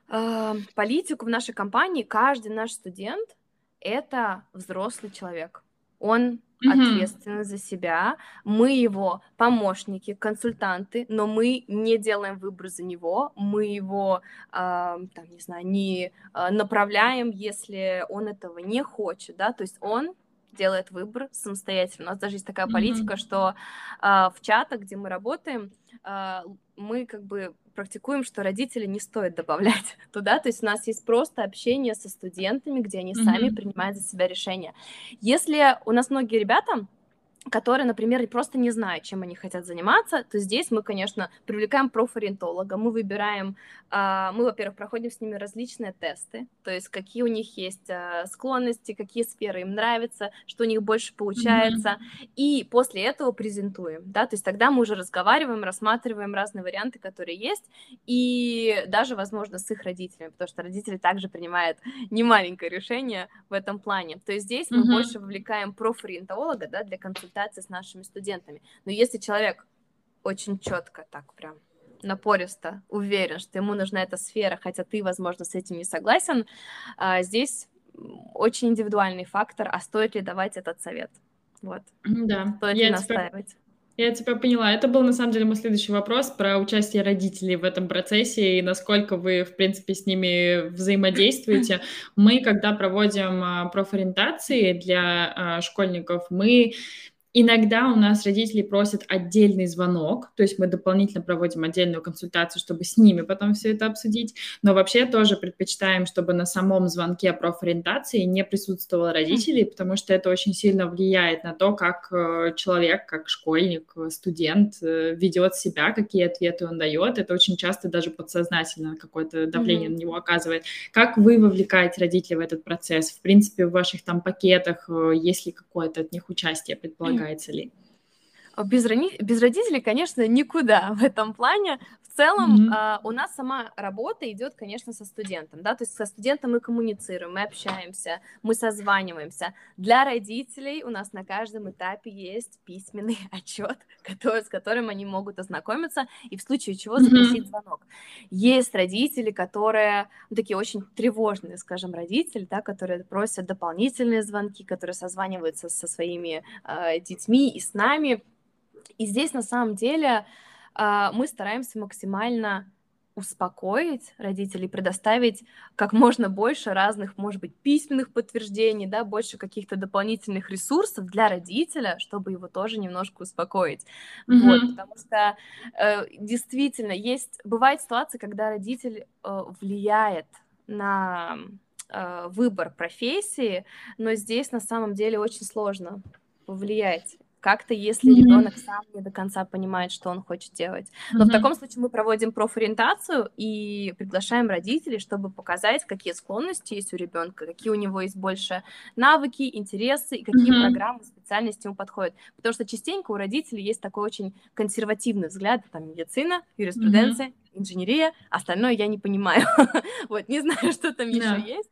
э, политику в нашей компании. Каждый наш студент это взрослый человек. Он ответственность за себя, мы его помощники, консультанты, но мы не делаем выбор за него, мы его, э, там, не знаю, не направляем, если он этого не хочет, да, то есть он делает выбор самостоятельно. У нас даже есть такая mm-hmm. политика, что э, в чатах, где мы работаем, э, мы как бы практикуем, что родители не стоит добавлять туда, то есть у нас есть просто общение со студентами, где они mm-hmm. сами принимают за себя решения. Если у нас многие ребята которые, например, просто не знают, чем они хотят заниматься, то здесь мы, конечно, привлекаем профориентолога, мы выбираем, а, мы, во-первых, проходим с ними различные тесты, то есть какие у них есть а, склонности, какие сферы им нравятся, что у них больше получается, mm-hmm. и после этого презентуем, да, то есть тогда мы уже разговариваем, рассматриваем разные варианты, которые есть, и даже, возможно, с их родителями, потому что родители также принимают немаленькое решение в этом плане, то есть здесь мы mm-hmm. больше вовлекаем профориентолога, да, для консультации консультации с нашими студентами. Но если человек очень четко так прям напористо уверен, что ему нужна эта сфера, хотя ты, возможно, с этим не согласен, а, здесь очень индивидуальный фактор, а стоит ли давать этот совет? Вот. Да. Стоит я ли настаивать? Тебя... Я тебя поняла. Это был, на самом деле, мой следующий вопрос про участие родителей в этом процессе и насколько вы, в принципе, с ними взаимодействуете. Мы, когда проводим а, профориентации для а, школьников, мы Иногда у нас родители просят отдельный звонок, то есть мы дополнительно проводим отдельную консультацию, чтобы с ними потом все это обсудить, но вообще тоже предпочитаем, чтобы на самом звонке профориентации не присутствовало родителей, потому что это очень сильно влияет на то, как э, человек, как школьник, студент э, ведет себя, какие ответы он дает. Это очень часто даже подсознательно какое-то давление mm-hmm. на него оказывает. Как вы вовлекаете родителей в этот процесс? В принципе, в ваших там пакетах э, есть ли какое-то от них участие, предполагается? Помогается ли? Без, без родителей, конечно, никуда в этом плане. В целом mm-hmm. э, у нас сама работа идет, конечно, со студентом, да, то есть со студентом мы коммуницируем, мы общаемся, мы созваниваемся. Для родителей у нас на каждом этапе есть письменный отчет, который, с которым они могут ознакомиться и в случае чего запросить mm-hmm. звонок. Есть родители, которые ну, такие очень тревожные, скажем, родители, да, которые просят дополнительные звонки, которые созваниваются со своими э, детьми и с нами. И здесь на самом деле мы стараемся максимально успокоить родителей, предоставить как можно больше разных, может быть, письменных подтверждений, да, больше каких-то дополнительных ресурсов для родителя, чтобы его тоже немножко успокоить. Mm-hmm. Вот, потому что э, действительно есть, бывает ситуация, когда родитель э, влияет на э, выбор профессии, но здесь на самом деле очень сложно повлиять как-то, если mm-hmm. ребенок сам не до конца понимает, что он хочет делать. Но mm-hmm. в таком случае мы проводим профориентацию и приглашаем родителей, чтобы показать, какие склонности есть у ребенка, какие у него есть больше навыки, интересы и какие mm-hmm. программы, специальности ему подходят. Потому что частенько у родителей есть такой очень консервативный взгляд, там медицина, юриспруденция, mm-hmm. инженерия, остальное я не понимаю. вот, не знаю, что там еще есть.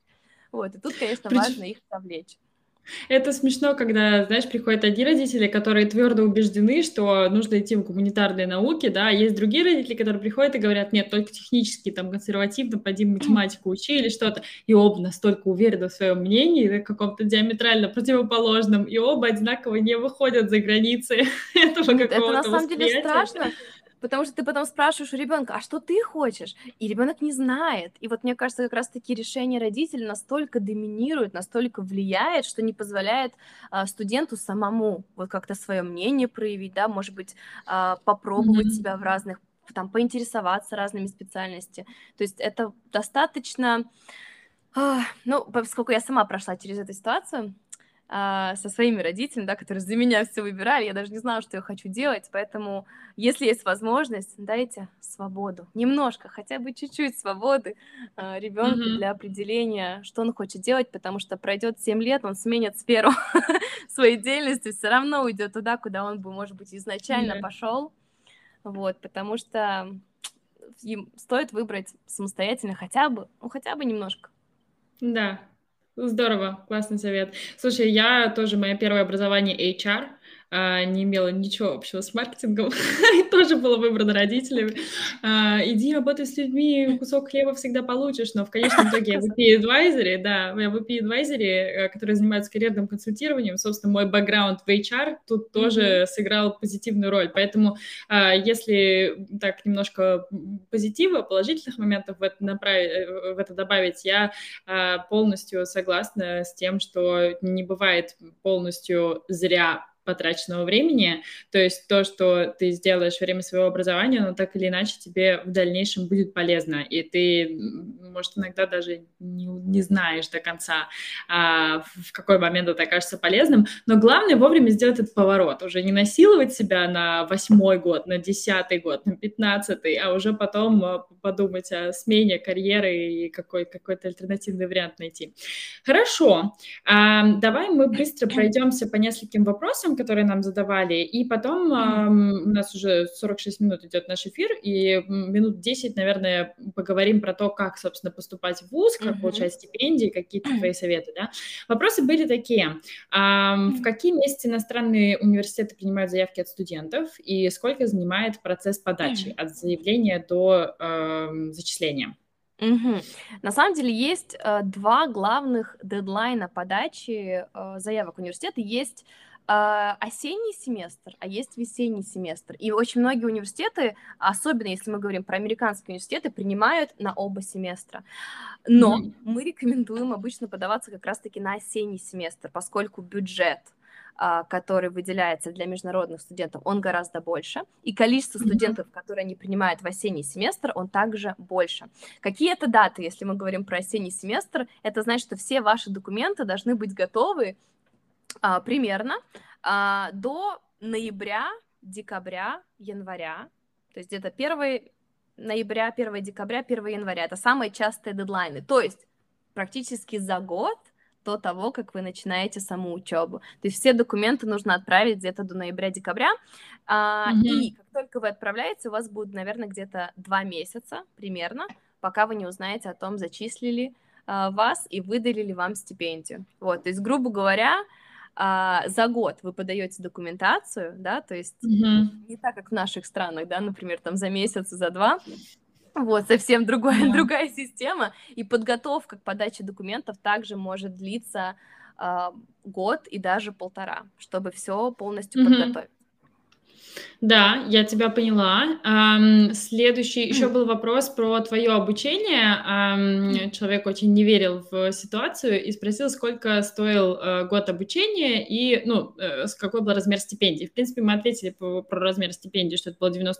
Вот, и тут, конечно, важно их совлечь. Это смешно, когда, знаешь, приходят одни родители, которые твердо убеждены, что нужно идти в гуманитарные науки, да, а есть другие родители, которые приходят и говорят, нет, только технически, там, консервативно, пойди математику учи или что-то, и оба настолько уверены в своем мнении, каком-то диаметрально противоположном, и оба одинаково не выходят за границы этого какого-то Это на самом деле страшно, потому что ты потом спрашиваешь у ребенка, а что ты хочешь? И ребенок не знает. И вот мне кажется, как раз-таки решение родителей настолько доминирует, настолько влияет, что не позволяет а, студенту самому вот как-то свое мнение проявить, да, может быть, а, попробовать mm-hmm. себя в разных, там, поинтересоваться разными специальностями. То есть это достаточно... А, ну, поскольку я сама прошла через эту ситуацию, со своими родителями, да, которые за меня все выбирали, я даже не знала, что я хочу делать, поэтому, если есть возможность, дайте свободу, немножко, хотя бы чуть-чуть свободы а, ребенку mm-hmm. для определения, что он хочет делать, потому что пройдет 7 лет, он сменит сферу своей деятельности, все равно уйдет туда, куда он бы, может быть, изначально mm-hmm. пошел, вот, потому что им стоит выбрать самостоятельно хотя бы, ну, хотя бы немножко. Да, Здорово, классный совет. Слушай, я тоже, мое первое образование HR, не имела ничего общего с маркетингом, и тоже было выбрано родителями. А, иди работай с людьми, кусок хлеба всегда получишь, но в конечном итоге я в EP Advisory, да, я в EP Advisory, э, который занимается карьерным консультированием, собственно, мой бэкграунд в HR тут тоже сыграл позитивную роль, поэтому а, если так немножко позитива, положительных моментов в это, направить, э, в это добавить, я полностью согласна с тем, что не бывает полностью зря потраченного времени. То есть то, что ты сделаешь во время своего образования, оно так или иначе тебе в дальнейшем будет полезно. И ты, может, иногда даже не, не знаешь до конца, а, в какой момент это окажется полезным. Но главное вовремя сделать этот поворот. Уже не насиловать себя на восьмой год, на десятый год, на пятнадцатый, а уже потом а, подумать о смене карьеры и какой, какой-то альтернативный вариант найти. Хорошо. А, давай мы быстро пройдемся по нескольким вопросам, которые нам задавали, и потом э, у нас уже 46 минут идет наш эфир, и минут 10, наверное, поговорим про то, как, собственно, поступать в ВУЗ, как mm-hmm. получать стипендии, какие-то твои советы, да. Вопросы были такие. В какие месяцы иностранные университеты принимают заявки от студентов, и сколько занимает процесс подачи от заявления до э, зачисления? Угу. На самом деле есть э, два главных дедлайна подачи э, заявок в университеты. Есть осенний семестр, а есть весенний семестр. И очень многие университеты, особенно если мы говорим про американские университеты, принимают на оба семестра. Но mm-hmm. мы рекомендуем обычно подаваться как раз-таки на осенний семестр, поскольку бюджет а, который выделяется для международных студентов, он гораздо больше, и количество студентов, которые они принимают в осенний семестр, он также больше. Какие это даты, если мы говорим про осенний семестр? Это значит, что все ваши документы должны быть готовы а, примерно а, до ноября, декабря, января, то есть где-то 1 ноября, 1 декабря, 1 января. Это самые частые дедлайны. То есть практически за год до того, как вы начинаете саму учебу. То есть все документы нужно отправить где-то до ноября-декабря. А, mm-hmm. И как только вы отправляете, у вас будет, наверное, где-то два месяца примерно, пока вы не узнаете о том, зачислили а, вас и выдали ли вам стипендию. Вот, то есть, грубо говоря, а, за год вы подаете документацию, да, то есть mm-hmm. не так, как в наших странах, да, например, там за месяц, за два, вот, совсем другая, yeah. другая система, и подготовка к подаче документов также может длиться э, год и даже полтора, чтобы все полностью mm-hmm. подготовить. Да, я тебя поняла. Следующий еще был вопрос про твое обучение. Человек очень не верил в ситуацию и спросил, сколько стоил э, год обучения и, ну, э, какой был размер стипендии. В принципе, мы ответили про размер стипендии, что это было 90%.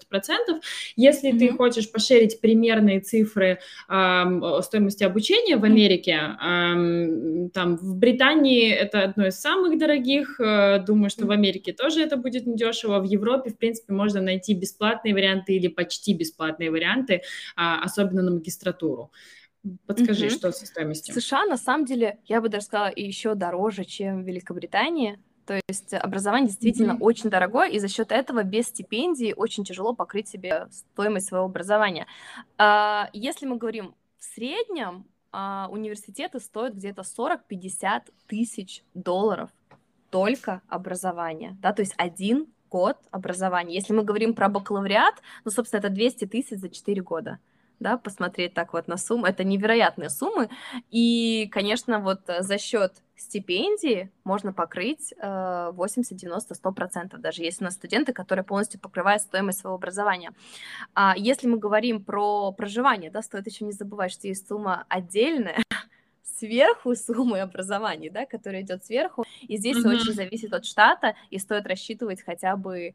Если mm-hmm. ты хочешь пошерить примерные цифры стоимости обучения в Америке, ам, там в Британии это одно из самых дорогих. Э, думаю, что в Америке тоже это будет недешево. В Европе в принципе, можно найти бесплатные варианты или почти бесплатные варианты, а, особенно на магистратуру. Подскажи, mm что со стоимостью? США, на самом деле, я бы даже сказала, еще дороже, чем в Великобритании. То есть образование действительно mm-hmm. очень дорогое, и за счет этого без стипендии очень тяжело покрыть себе стоимость своего образования. А, если мы говорим в среднем, а, университеты стоят где-то 40-50 тысяч долларов только образование, да, то есть один год образования. Если мы говорим про бакалавриат, ну, собственно, это 200 тысяч за 4 года да, посмотреть так вот на сумму, это невероятные суммы, и, конечно, вот за счет стипендии можно покрыть 80, 90, 100%, даже если у нас студенты, которые полностью покрывают стоимость своего образования. А если мы говорим про проживание, да, стоит еще не забывать, что есть сумма отдельная, сверху суммы образования, да, которая идет сверху, и здесь mm-hmm. очень зависит от штата, и стоит рассчитывать хотя бы, э,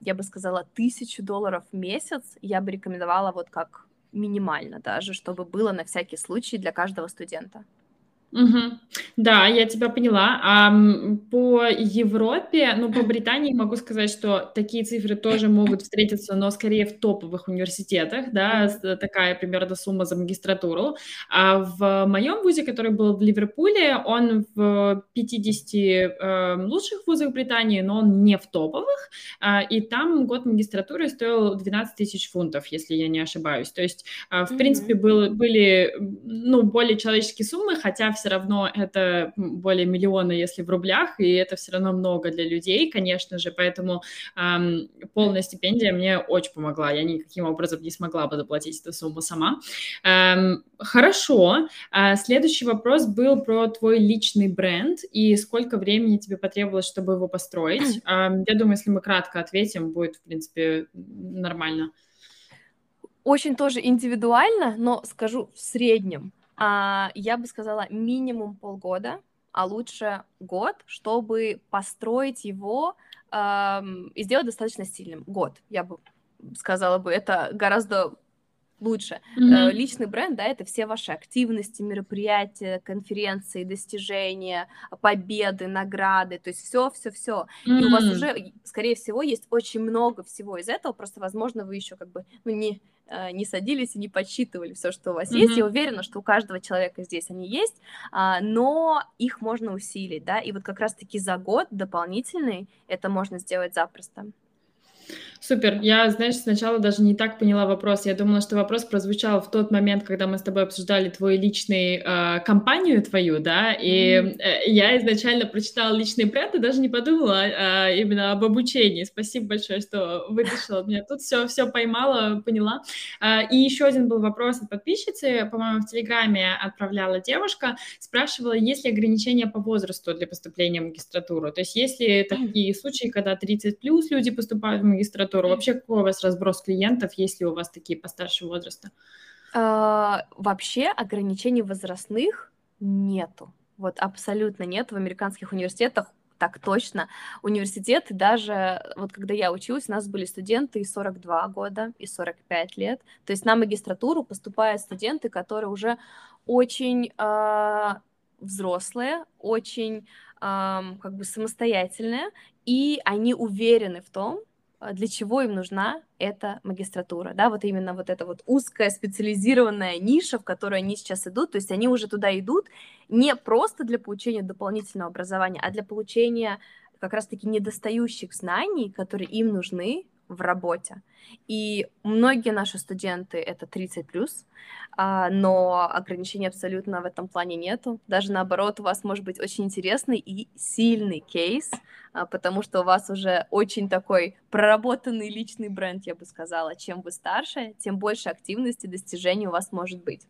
я бы сказала, тысячу долларов в месяц, я бы рекомендовала вот как минимально даже, чтобы было на всякий случай для каждого студента. Угу. Да, я тебя поняла. А по Европе, ну, по Британии могу сказать, что такие цифры тоже могут встретиться, но скорее в топовых университетах, да, такая примерно сумма за магистратуру. А в моем вузе, который был в Ливерпуле, он в 50 э, лучших вузах Британии, но он не в топовых, э, и там год магистратуры стоил 12 тысяч фунтов, если я не ошибаюсь. То есть, э, в mm-hmm. принципе, был, были, ну, более человеческие суммы, хотя все равно это более миллиона, если в рублях, и это все равно много для людей, конечно же, поэтому эм, полная стипендия мне очень помогла. Я никаким образом не смогла бы заплатить эту сумму сама. Эм, хорошо. А следующий вопрос был про твой личный бренд и сколько времени тебе потребовалось, чтобы его построить. Эм, я думаю, если мы кратко ответим, будет, в принципе, нормально. Очень тоже индивидуально, но скажу в среднем. А, я бы сказала минимум полгода, а лучше год, чтобы построить его эм, и сделать достаточно сильным. Год, я бы сказала бы, это гораздо лучше. Mm-hmm. Личный бренд, да, это все ваши активности, мероприятия, конференции, достижения, победы, награды, то есть все, все, все. Mm-hmm. И у вас уже, скорее всего, есть очень много всего из этого, просто, возможно, вы еще как бы ну, не э, не садились и не подсчитывали все, что у вас mm-hmm. есть. Я уверена, что у каждого человека здесь они есть, а, но их можно усилить, да, и вот как раз-таки за год дополнительный это можно сделать запросто. Супер. Я, знаешь, сначала даже не так поняла вопрос. Я думала, что вопрос прозвучал в тот момент, когда мы с тобой обсуждали твою личную э, компанию твою, да, и э, я изначально прочитала личный бренд и даже не подумала э, именно об обучении. Спасибо большое, что вытащила меня тут. Все, все поймала, поняла. Э, и еще один был вопрос от подписчицы, по-моему, в Телеграме отправляла девушка, спрашивала, есть ли ограничения по возрасту для поступления в магистратуру. То есть есть ли такие случаи, когда 30 плюс люди поступают в магистратуру, температуру? Вообще какой у вас разброс клиентов, есть ли у вас такие постарше возраста? А, вообще ограничений возрастных нету. Вот абсолютно нет в американских университетах так точно. Университеты даже, вот когда я училась, у нас были студенты и 42 года, и 45 лет. То есть на магистратуру поступают студенты, которые уже очень э, взрослые, очень э, как бы самостоятельные, и они уверены в том, для чего им нужна эта магистратура, да, вот именно вот эта вот узкая специализированная ниша, в которую они сейчас идут, то есть они уже туда идут не просто для получения дополнительного образования, а для получения как раз-таки недостающих знаний, которые им нужны в работе. И многие наши студенты это 30 плюс, а, но ограничений абсолютно в этом плане нету. Даже наоборот, у вас может быть очень интересный и сильный кейс, а, потому что у вас уже очень такой проработанный личный бренд, я бы сказала. Чем вы старше, тем больше активности, достижений у вас может быть.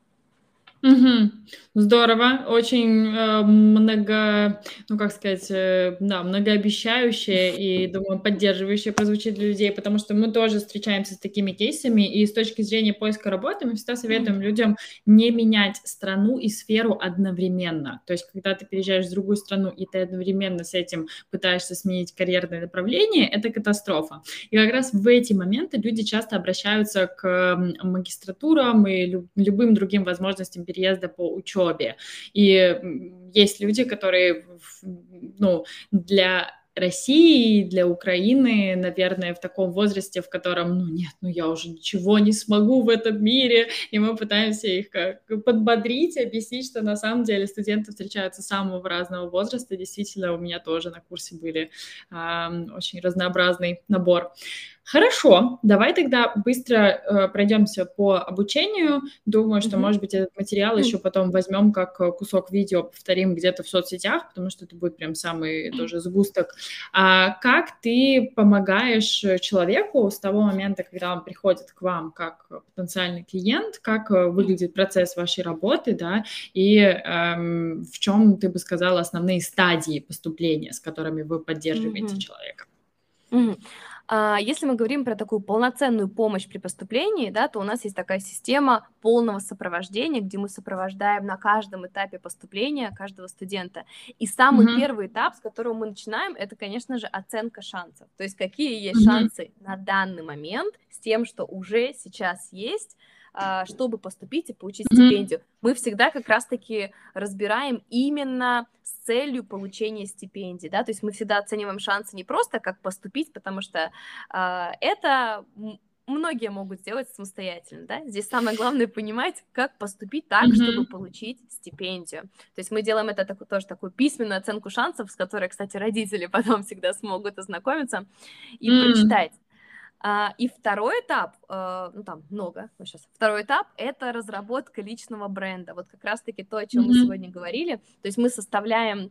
Угу. Здорово, очень э, много, ну как сказать, э, да, многообещающее и, думаю, поддерживающее прозвучит для людей, потому что мы тоже встречаемся с такими кейсами, и с точки зрения поиска работы мы всегда советуем людям не менять страну и сферу одновременно. То есть, когда ты переезжаешь в другую страну, и ты одновременно с этим пытаешься сменить карьерное направление, это катастрофа. И как раз в эти моменты люди часто обращаются к магистратурам и любым другим возможностям переезда по учебе. И есть люди, которые, ну, для России, для Украины, наверное, в таком возрасте, в котором, ну нет, ну я уже ничего не смогу в этом мире, и мы пытаемся их как подбодрить, объяснить, что на самом деле студенты встречаются самого разного возраста. Действительно, у меня тоже на курсе были э, очень разнообразный набор. Хорошо, давай тогда быстро э, пройдемся по обучению. Думаю, что, mm-hmm. может быть, этот материал mm-hmm. еще потом возьмем как э, кусок видео, повторим где-то в соцсетях, потому что это будет прям самый тоже сгусток. А как ты помогаешь человеку с того момента, когда он приходит к вам как потенциальный клиент, как э, выглядит процесс вашей работы, да, и эм, в чем ты бы сказала основные стадии поступления, с которыми вы поддерживаете mm-hmm. человека? Mm-hmm. А, если мы говорим про такую полноценную помощь при поступлении, да, то у нас есть такая система полного сопровождения, где мы сопровождаем на каждом этапе поступления каждого студента. И самый mm-hmm. первый этап, с которого мы начинаем, это, конечно же, оценка шансов. То есть какие есть mm-hmm. шансы на данный момент с тем, что уже сейчас есть, чтобы поступить и получить mm-hmm. стипендию. Мы всегда как раз-таки разбираем именно с целью получения стипендии, да, то есть мы всегда оцениваем шансы не просто как поступить, потому что э, это многие могут сделать самостоятельно, да. Здесь самое главное понимать, как поступить так, mm-hmm. чтобы получить стипендию. То есть мы делаем это так, тоже такую письменную оценку шансов, с которой, кстати, родители потом всегда смогут ознакомиться и mm-hmm. прочитать. А, и второй этап, а, ну там много, ну сейчас, второй этап — это разработка личного бренда. Вот как раз-таки то, о чем mm-hmm. мы сегодня говорили. То есть мы составляем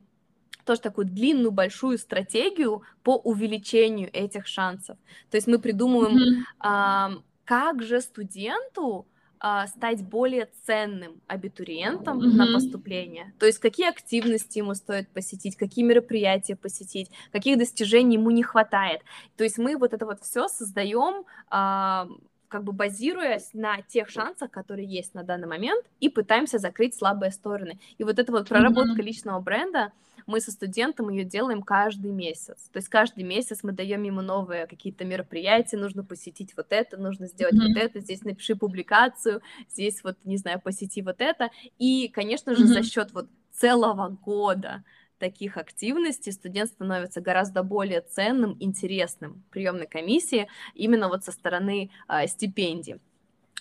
тоже такую длинную, большую стратегию по увеличению этих шансов. То есть мы придумываем, mm-hmm. как же студенту а, стать более ценным абитуриентом mm-hmm. на поступление. То есть какие активности ему стоит посетить, какие мероприятия посетить, каких достижений ему не хватает. То есть мы вот это вот все создаем а, как бы базируясь на тех шансах, которые есть на данный момент, и пытаемся закрыть слабые стороны. И вот эта вот проработка mm-hmm. личного бренда, мы со студентом ее делаем каждый месяц. То есть каждый месяц мы даем ему новые какие-то мероприятия, нужно посетить вот это, нужно сделать mm-hmm. вот это, здесь напиши публикацию, здесь вот, не знаю, посети вот это. И, конечно же, mm-hmm. за счет вот целого года таких активностей студент становится гораздо более ценным, интересным приемной комиссии именно вот со стороны э, стипендий.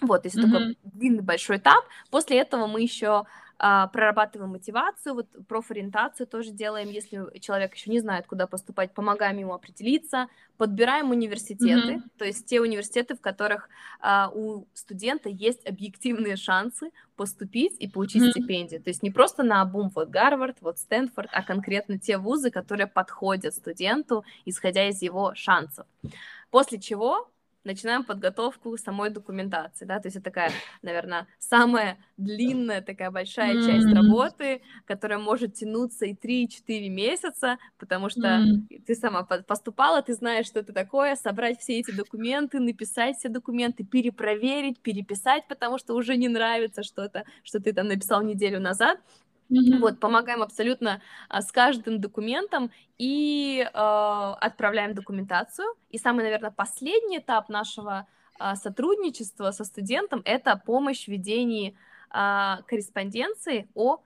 Вот, если mm-hmm. такой длинный большой этап. После этого мы еще а, прорабатываем мотивацию, вот профориентацию тоже делаем, если человек еще не знает, куда поступать, помогаем ему определиться, подбираем университеты, mm-hmm. то есть те университеты, в которых а, у студента есть объективные шансы поступить и получить mm-hmm. стипендию. То есть не просто на обум вот Гарвард, вот Стэнфорд, а конкретно те вузы, которые подходят студенту, исходя из его шансов. После чего начинаем подготовку самой документации, да, то есть это такая, наверное, самая длинная такая большая mm-hmm. часть работы, которая может тянуться и 3-4 месяца, потому что mm-hmm. ты сама поступала, ты знаешь, что это такое, собрать все эти документы, написать все документы, перепроверить, переписать, потому что уже не нравится что-то, что ты там написал неделю назад, Mm-hmm. Вот, помогаем абсолютно а, с каждым документом и а, отправляем документацию. И самый, наверное, последний этап нашего а, сотрудничества со студентом это помощь в ведении а, корреспонденции о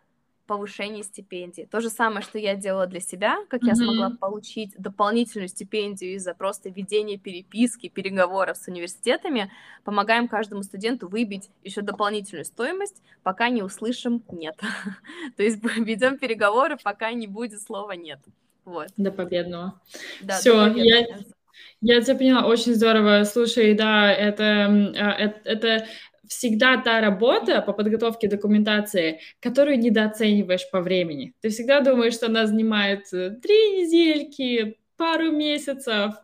повышении стипендии. То же самое, что я делала для себя, как mm-hmm. я смогла получить дополнительную стипендию из-за просто ведения переписки, переговоров с университетами, помогаем каждому студенту выбить еще дополнительную стоимость, пока не услышим «нет». То есть ведем переговоры, пока не будет слова «нет». Вот. До победного. Да, Все, я, я тебя поняла, очень здорово. Слушай, да, это, это, это всегда та работа по подготовке документации, которую недооцениваешь по времени. Ты всегда думаешь, что она занимает э, три недельки, пару месяцев,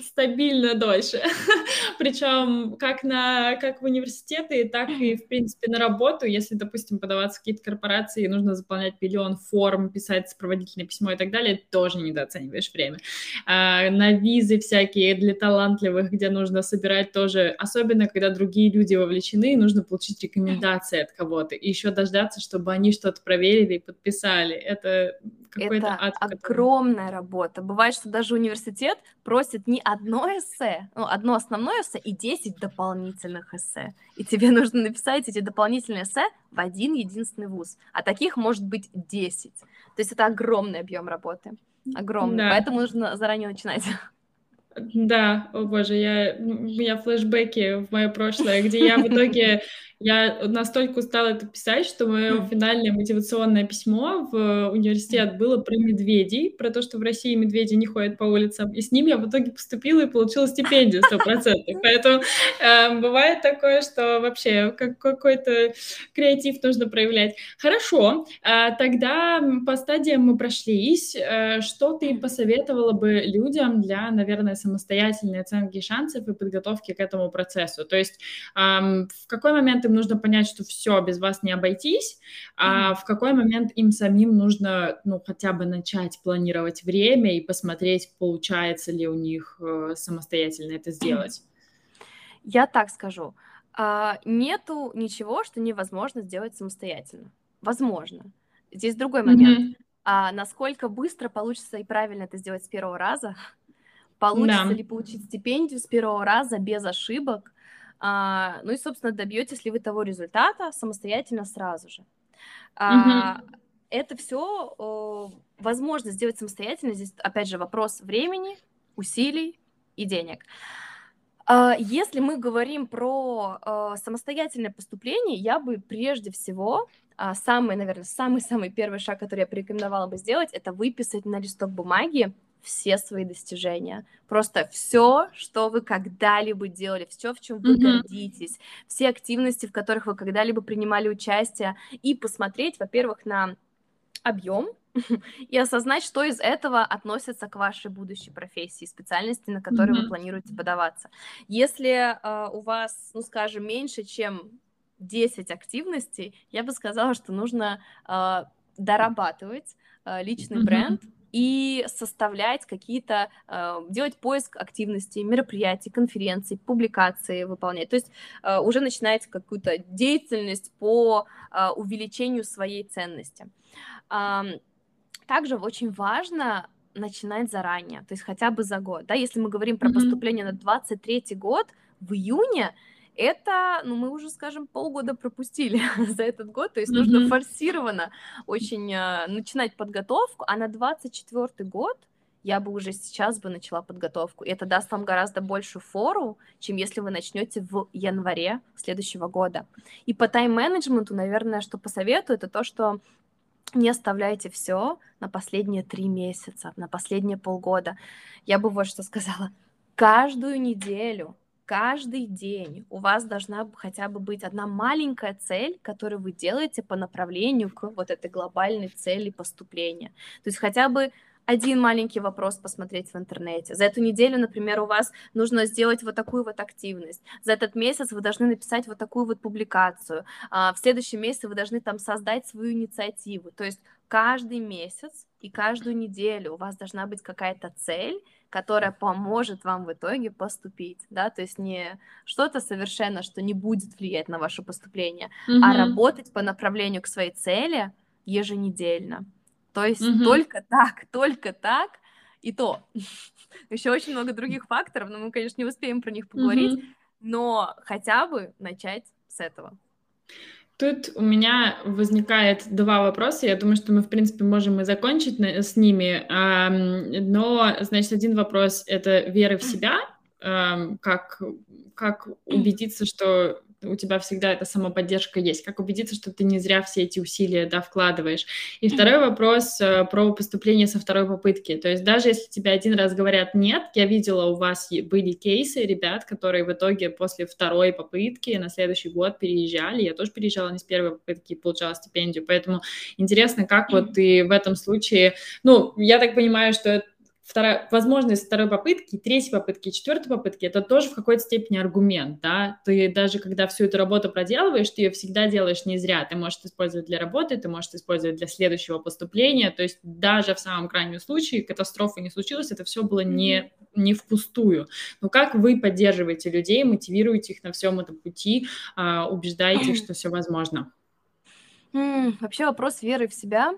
стабильно дольше. Причем как, на, как в университеты, так и, в принципе, на работу. Если, допустим, подаваться в какие-то корпорации, нужно заполнять миллион форм, писать сопроводительное письмо и так далее, тоже недооцениваешь время. А, на визы всякие для талантливых, где нужно собирать тоже, особенно когда другие люди вовлечены, нужно получить рекомендации от кого-то. И еще дождаться, чтобы они что-то проверили и подписали. Это какой-то Это ад. огромная работа. Бывает, что даже университет просит не одно эссе, ну, одно основное эссе и 10 дополнительных эссе. И тебе нужно написать эти дополнительные эссе в один единственный вуз. А таких может быть 10. То есть это огромный объем работы. Огромный. Да. Поэтому нужно заранее начинать. Да, о боже, я, у меня флешбеки в мое прошлое, где я в итоге Я настолько устала это писать, что мое финальное мотивационное письмо в университет было про медведей, про то, что в России медведи не ходят по улицам. И с ним я в итоге поступила и получила стипендию 100%. Поэтому э, бывает такое, что вообще как, какой-то креатив нужно проявлять. Хорошо, э, тогда по стадиям мы прошлись. Э, что ты посоветовала бы людям для, наверное, самостоятельной оценки шансов и подготовки к этому процессу? То есть э, в какой момент им нужно понять, что все, без вас не обойтись, а в какой момент им самим нужно, ну, хотя бы начать планировать время и посмотреть, получается ли у них э, самостоятельно это сделать? Я так скажу. А, нету ничего, что невозможно сделать самостоятельно. Возможно. Здесь другой момент. Mm-hmm. А насколько быстро получится и правильно это сделать с первого раза? Получится да. ли получить стипендию с первого раза без ошибок? А, ну и, собственно, добьетесь ли вы того результата самостоятельно сразу же. А, угу. Это все возможно сделать самостоятельно. Здесь, опять же, вопрос времени, усилий и денег. А, если мы говорим про а, самостоятельное поступление, я бы прежде всего а, самый, наверное, самый-самый первый шаг, который я порекомендовала бы сделать, это выписать на листок бумаги все свои достижения. Просто все, что вы когда-либо делали, все, в чем вы mm-hmm. гордитесь, все активности, в которых вы когда-либо принимали участие, и посмотреть, во-первых, на объем и осознать, что из этого относится к вашей будущей профессии, специальности, на которую mm-hmm. вы планируете подаваться. Если э, у вас, ну, скажем, меньше, чем 10 активностей, я бы сказала, что нужно э, дорабатывать э, личный mm-hmm. бренд, и составлять какие-то, э, делать поиск активностей, мероприятий, конференций, публикации выполнять. То есть э, уже начинаете какую-то деятельность по э, увеличению своей ценности. Также очень важно начинать заранее, то есть хотя бы за год. Да? Если мы говорим про поступление на 23 год, в июне это, ну, мы уже, скажем, полгода пропустили за этот год, то есть mm-hmm. нужно форсированно очень э, начинать подготовку, а на 24 год я бы уже сейчас бы начала подготовку. И это даст вам гораздо больше фору, чем если вы начнете в январе следующего года. И по тайм-менеджменту, наверное, что посоветую, это то, что не оставляйте все на последние три месяца, на последние полгода. Я бы вот что сказала. Каждую неделю каждый день у вас должна хотя бы быть одна маленькая цель, которую вы делаете по направлению к вот этой глобальной цели поступления. То есть хотя бы один маленький вопрос посмотреть в интернете. За эту неделю, например, у вас нужно сделать вот такую вот активность. За этот месяц вы должны написать вот такую вот публикацию. А в следующем месяце вы должны там создать свою инициативу. То есть каждый месяц и каждую неделю у вас должна быть какая-то цель, которая поможет вам в итоге поступить, да, то есть не что-то совершенно, что не будет влиять на ваше поступление, mm-hmm. а работать по направлению к своей цели еженедельно. То есть mm-hmm. только так, только так, и то. Еще очень много других факторов, но мы, конечно, не успеем про них поговорить, mm-hmm. но хотя бы начать с этого. Тут у меня возникает два вопроса. Я думаю, что мы, в принципе, можем и закончить с ними. Но, значит, один вопрос — это вера в себя, как, как убедиться, что у тебя всегда эта самоподдержка есть? Как убедиться, что ты не зря все эти усилия да, вкладываешь? И второй вопрос э, про поступление со второй попытки. То есть даже если тебе один раз говорят «нет», я видела, у вас были кейсы ребят, которые в итоге после второй попытки на следующий год переезжали. Я тоже переезжала не с первой попытки и получала стипендию. Поэтому интересно, как вот ты в этом случае... Ну, я так понимаю, что вторая, возможность второй попытки, третьей попытки, четвертой попытки, это тоже в какой-то степени аргумент, да, ты даже когда всю эту работу проделываешь, ты ее всегда делаешь не зря, ты можешь использовать для работы, ты можешь использовать для следующего поступления, то есть даже в самом крайнем случае катастрофы не случилось, это все было не, не впустую. Но как вы поддерживаете людей, мотивируете их на всем этом пути, а, убеждаете их, что все возможно? Вообще вопрос веры в себя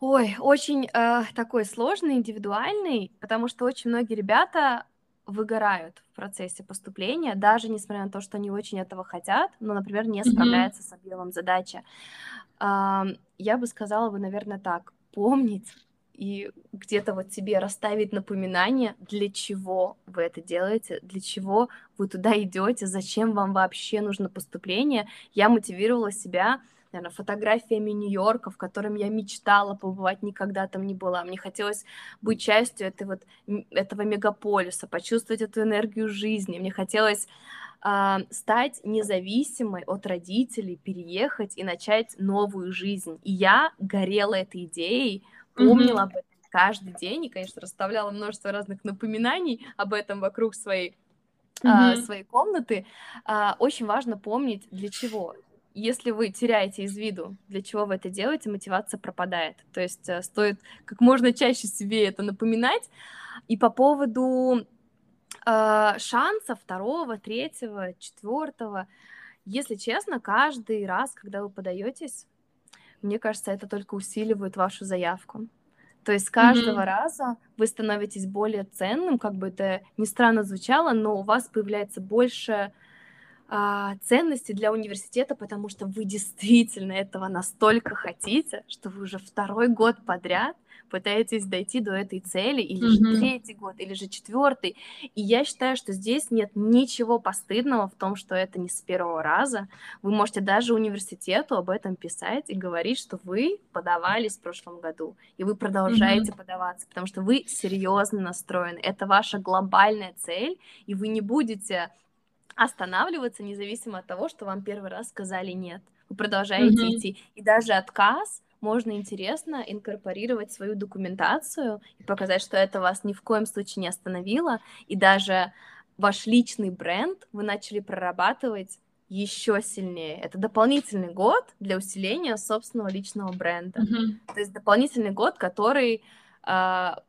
Ой, очень, э, такой сложный, индивидуальный, потому что очень многие ребята выгорают в процессе поступления, даже несмотря на то, что они очень этого хотят, но, например, не справляются с объемом задачи. Ам, я бы сказала бы, наверное, так: помнить и где-то вот себе расставить напоминание, для чего вы это делаете, для чего вы туда идете, зачем вам вообще нужно поступление. Я мотивировала себя наверное, фотографиями Нью-Йорка, в котором я мечтала побывать, никогда там не была. Мне хотелось быть частью этой вот, этого мегаполиса, почувствовать эту энергию жизни. Мне хотелось э, стать независимой от родителей, переехать и начать новую жизнь. И я горела этой идеей, помнила mm-hmm. об этом каждый день и, конечно, расставляла множество разных напоминаний об этом вокруг своей mm-hmm. своей комнаты, а, очень важно помнить, для чего если вы теряете из виду, для чего вы это делаете, мотивация пропадает. То есть э, стоит как можно чаще себе это напоминать. И по поводу э, шанса второго, третьего, четвертого, если честно, каждый раз, когда вы подаетесь, мне кажется, это только усиливает вашу заявку. То есть с каждого mm-hmm. раза вы становитесь более ценным, как бы это ни странно звучало, но у вас появляется больше ценности для университета, потому что вы действительно этого настолько хотите, что вы уже второй год подряд пытаетесь дойти до этой цели, или mm-hmm. же третий год, или же четвертый. И я считаю, что здесь нет ничего постыдного в том, что это не с первого раза. Вы можете даже университету об этом писать и говорить, что вы подавались в прошлом году, и вы продолжаете mm-hmm. подаваться, потому что вы серьезно настроены. Это ваша глобальная цель, и вы не будете останавливаться, независимо от того, что вам первый раз сказали нет. Вы продолжаете mm-hmm. идти. И даже отказ можно интересно инкорпорировать свою документацию и показать, что это вас ни в коем случае не остановило, и даже ваш личный бренд вы начали прорабатывать еще сильнее. Это дополнительный год для усиления собственного личного бренда. Mm-hmm. То есть дополнительный год, который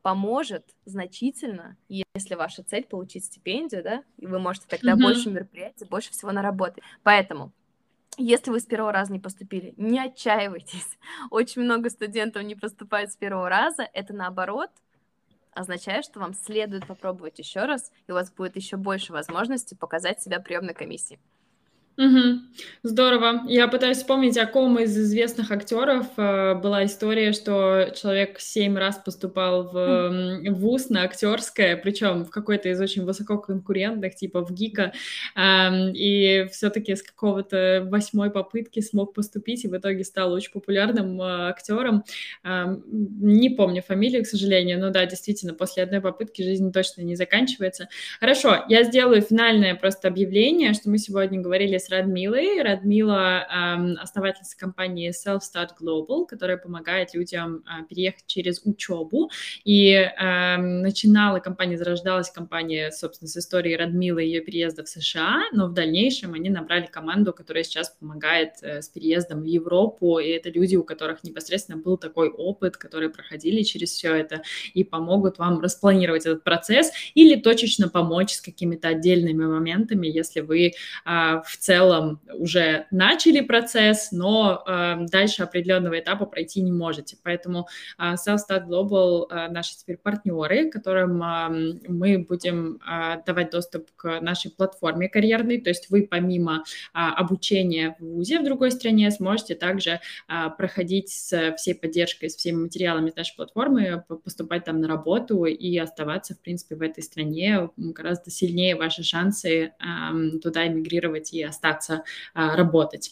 поможет значительно, если ваша цель получить стипендию, да, и вы можете тогда mm-hmm. больше мероприятий, больше всего наработать. Поэтому если вы с первого раза не поступили, не отчаивайтесь. Очень много студентов не поступают с первого раза. Это наоборот означает, что вам следует попробовать еще раз, и у вас будет еще больше возможностей показать себя приемной комиссии. Угу. Здорово. Я пытаюсь вспомнить, о ком из известных актеров э, была история, что человек семь раз поступал в, в ВУЗ на актерское, причем в какой-то из очень высококонкурентных, типа в ГИКа, э, и все-таки с какого-то восьмой попытки смог поступить, и в итоге стал очень популярным э, актером. Э, не помню фамилию, к сожалению, но да, действительно, после одной попытки жизнь точно не заканчивается. Хорошо, я сделаю финальное просто объявление, что мы сегодня говорили с с Радмилой. Радмила эм, основательница компании Self-Start Global, которая помогает людям э, переехать через учебу. И э, начинала компания, зарождалась компания, собственно, с истории Радмилы и ее переезда в США, но в дальнейшем они набрали команду, которая сейчас помогает э, с переездом в Европу, и это люди, у которых непосредственно был такой опыт, которые проходили через все это и помогут вам распланировать этот процесс или точечно помочь с какими-то отдельными моментами, если вы э, в целом целом уже начали процесс, но э, дальше определенного этапа пройти не можете. Поэтому э, Self-Start Global э, наши теперь партнеры, которым э, мы будем э, давать доступ к нашей платформе карьерной, то есть вы помимо э, обучения в ВУЗе в другой стране сможете также э, проходить с всей поддержкой, с всеми материалами нашей платформы, поступать там на работу и оставаться, в принципе, в этой стране гораздо сильнее ваши шансы э, туда эмигрировать и остаться остаться а, работать.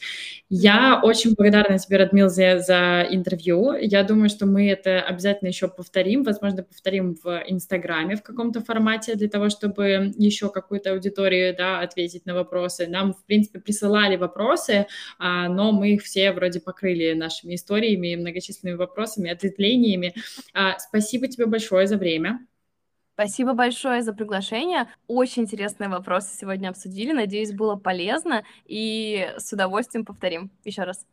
Я очень благодарна тебе, Радмил, за, за интервью. Я думаю, что мы это обязательно еще повторим, возможно, повторим в Инстаграме в каком-то формате для того, чтобы еще какую-то аудиторию да, ответить на вопросы. Нам, в принципе, присылали вопросы, а, но мы их все вроде покрыли нашими историями, многочисленными вопросами, ответвлениями. А, спасибо тебе большое за время. Спасибо большое за приглашение. Очень интересные вопросы сегодня обсудили. Надеюсь, было полезно. И с удовольствием повторим еще раз.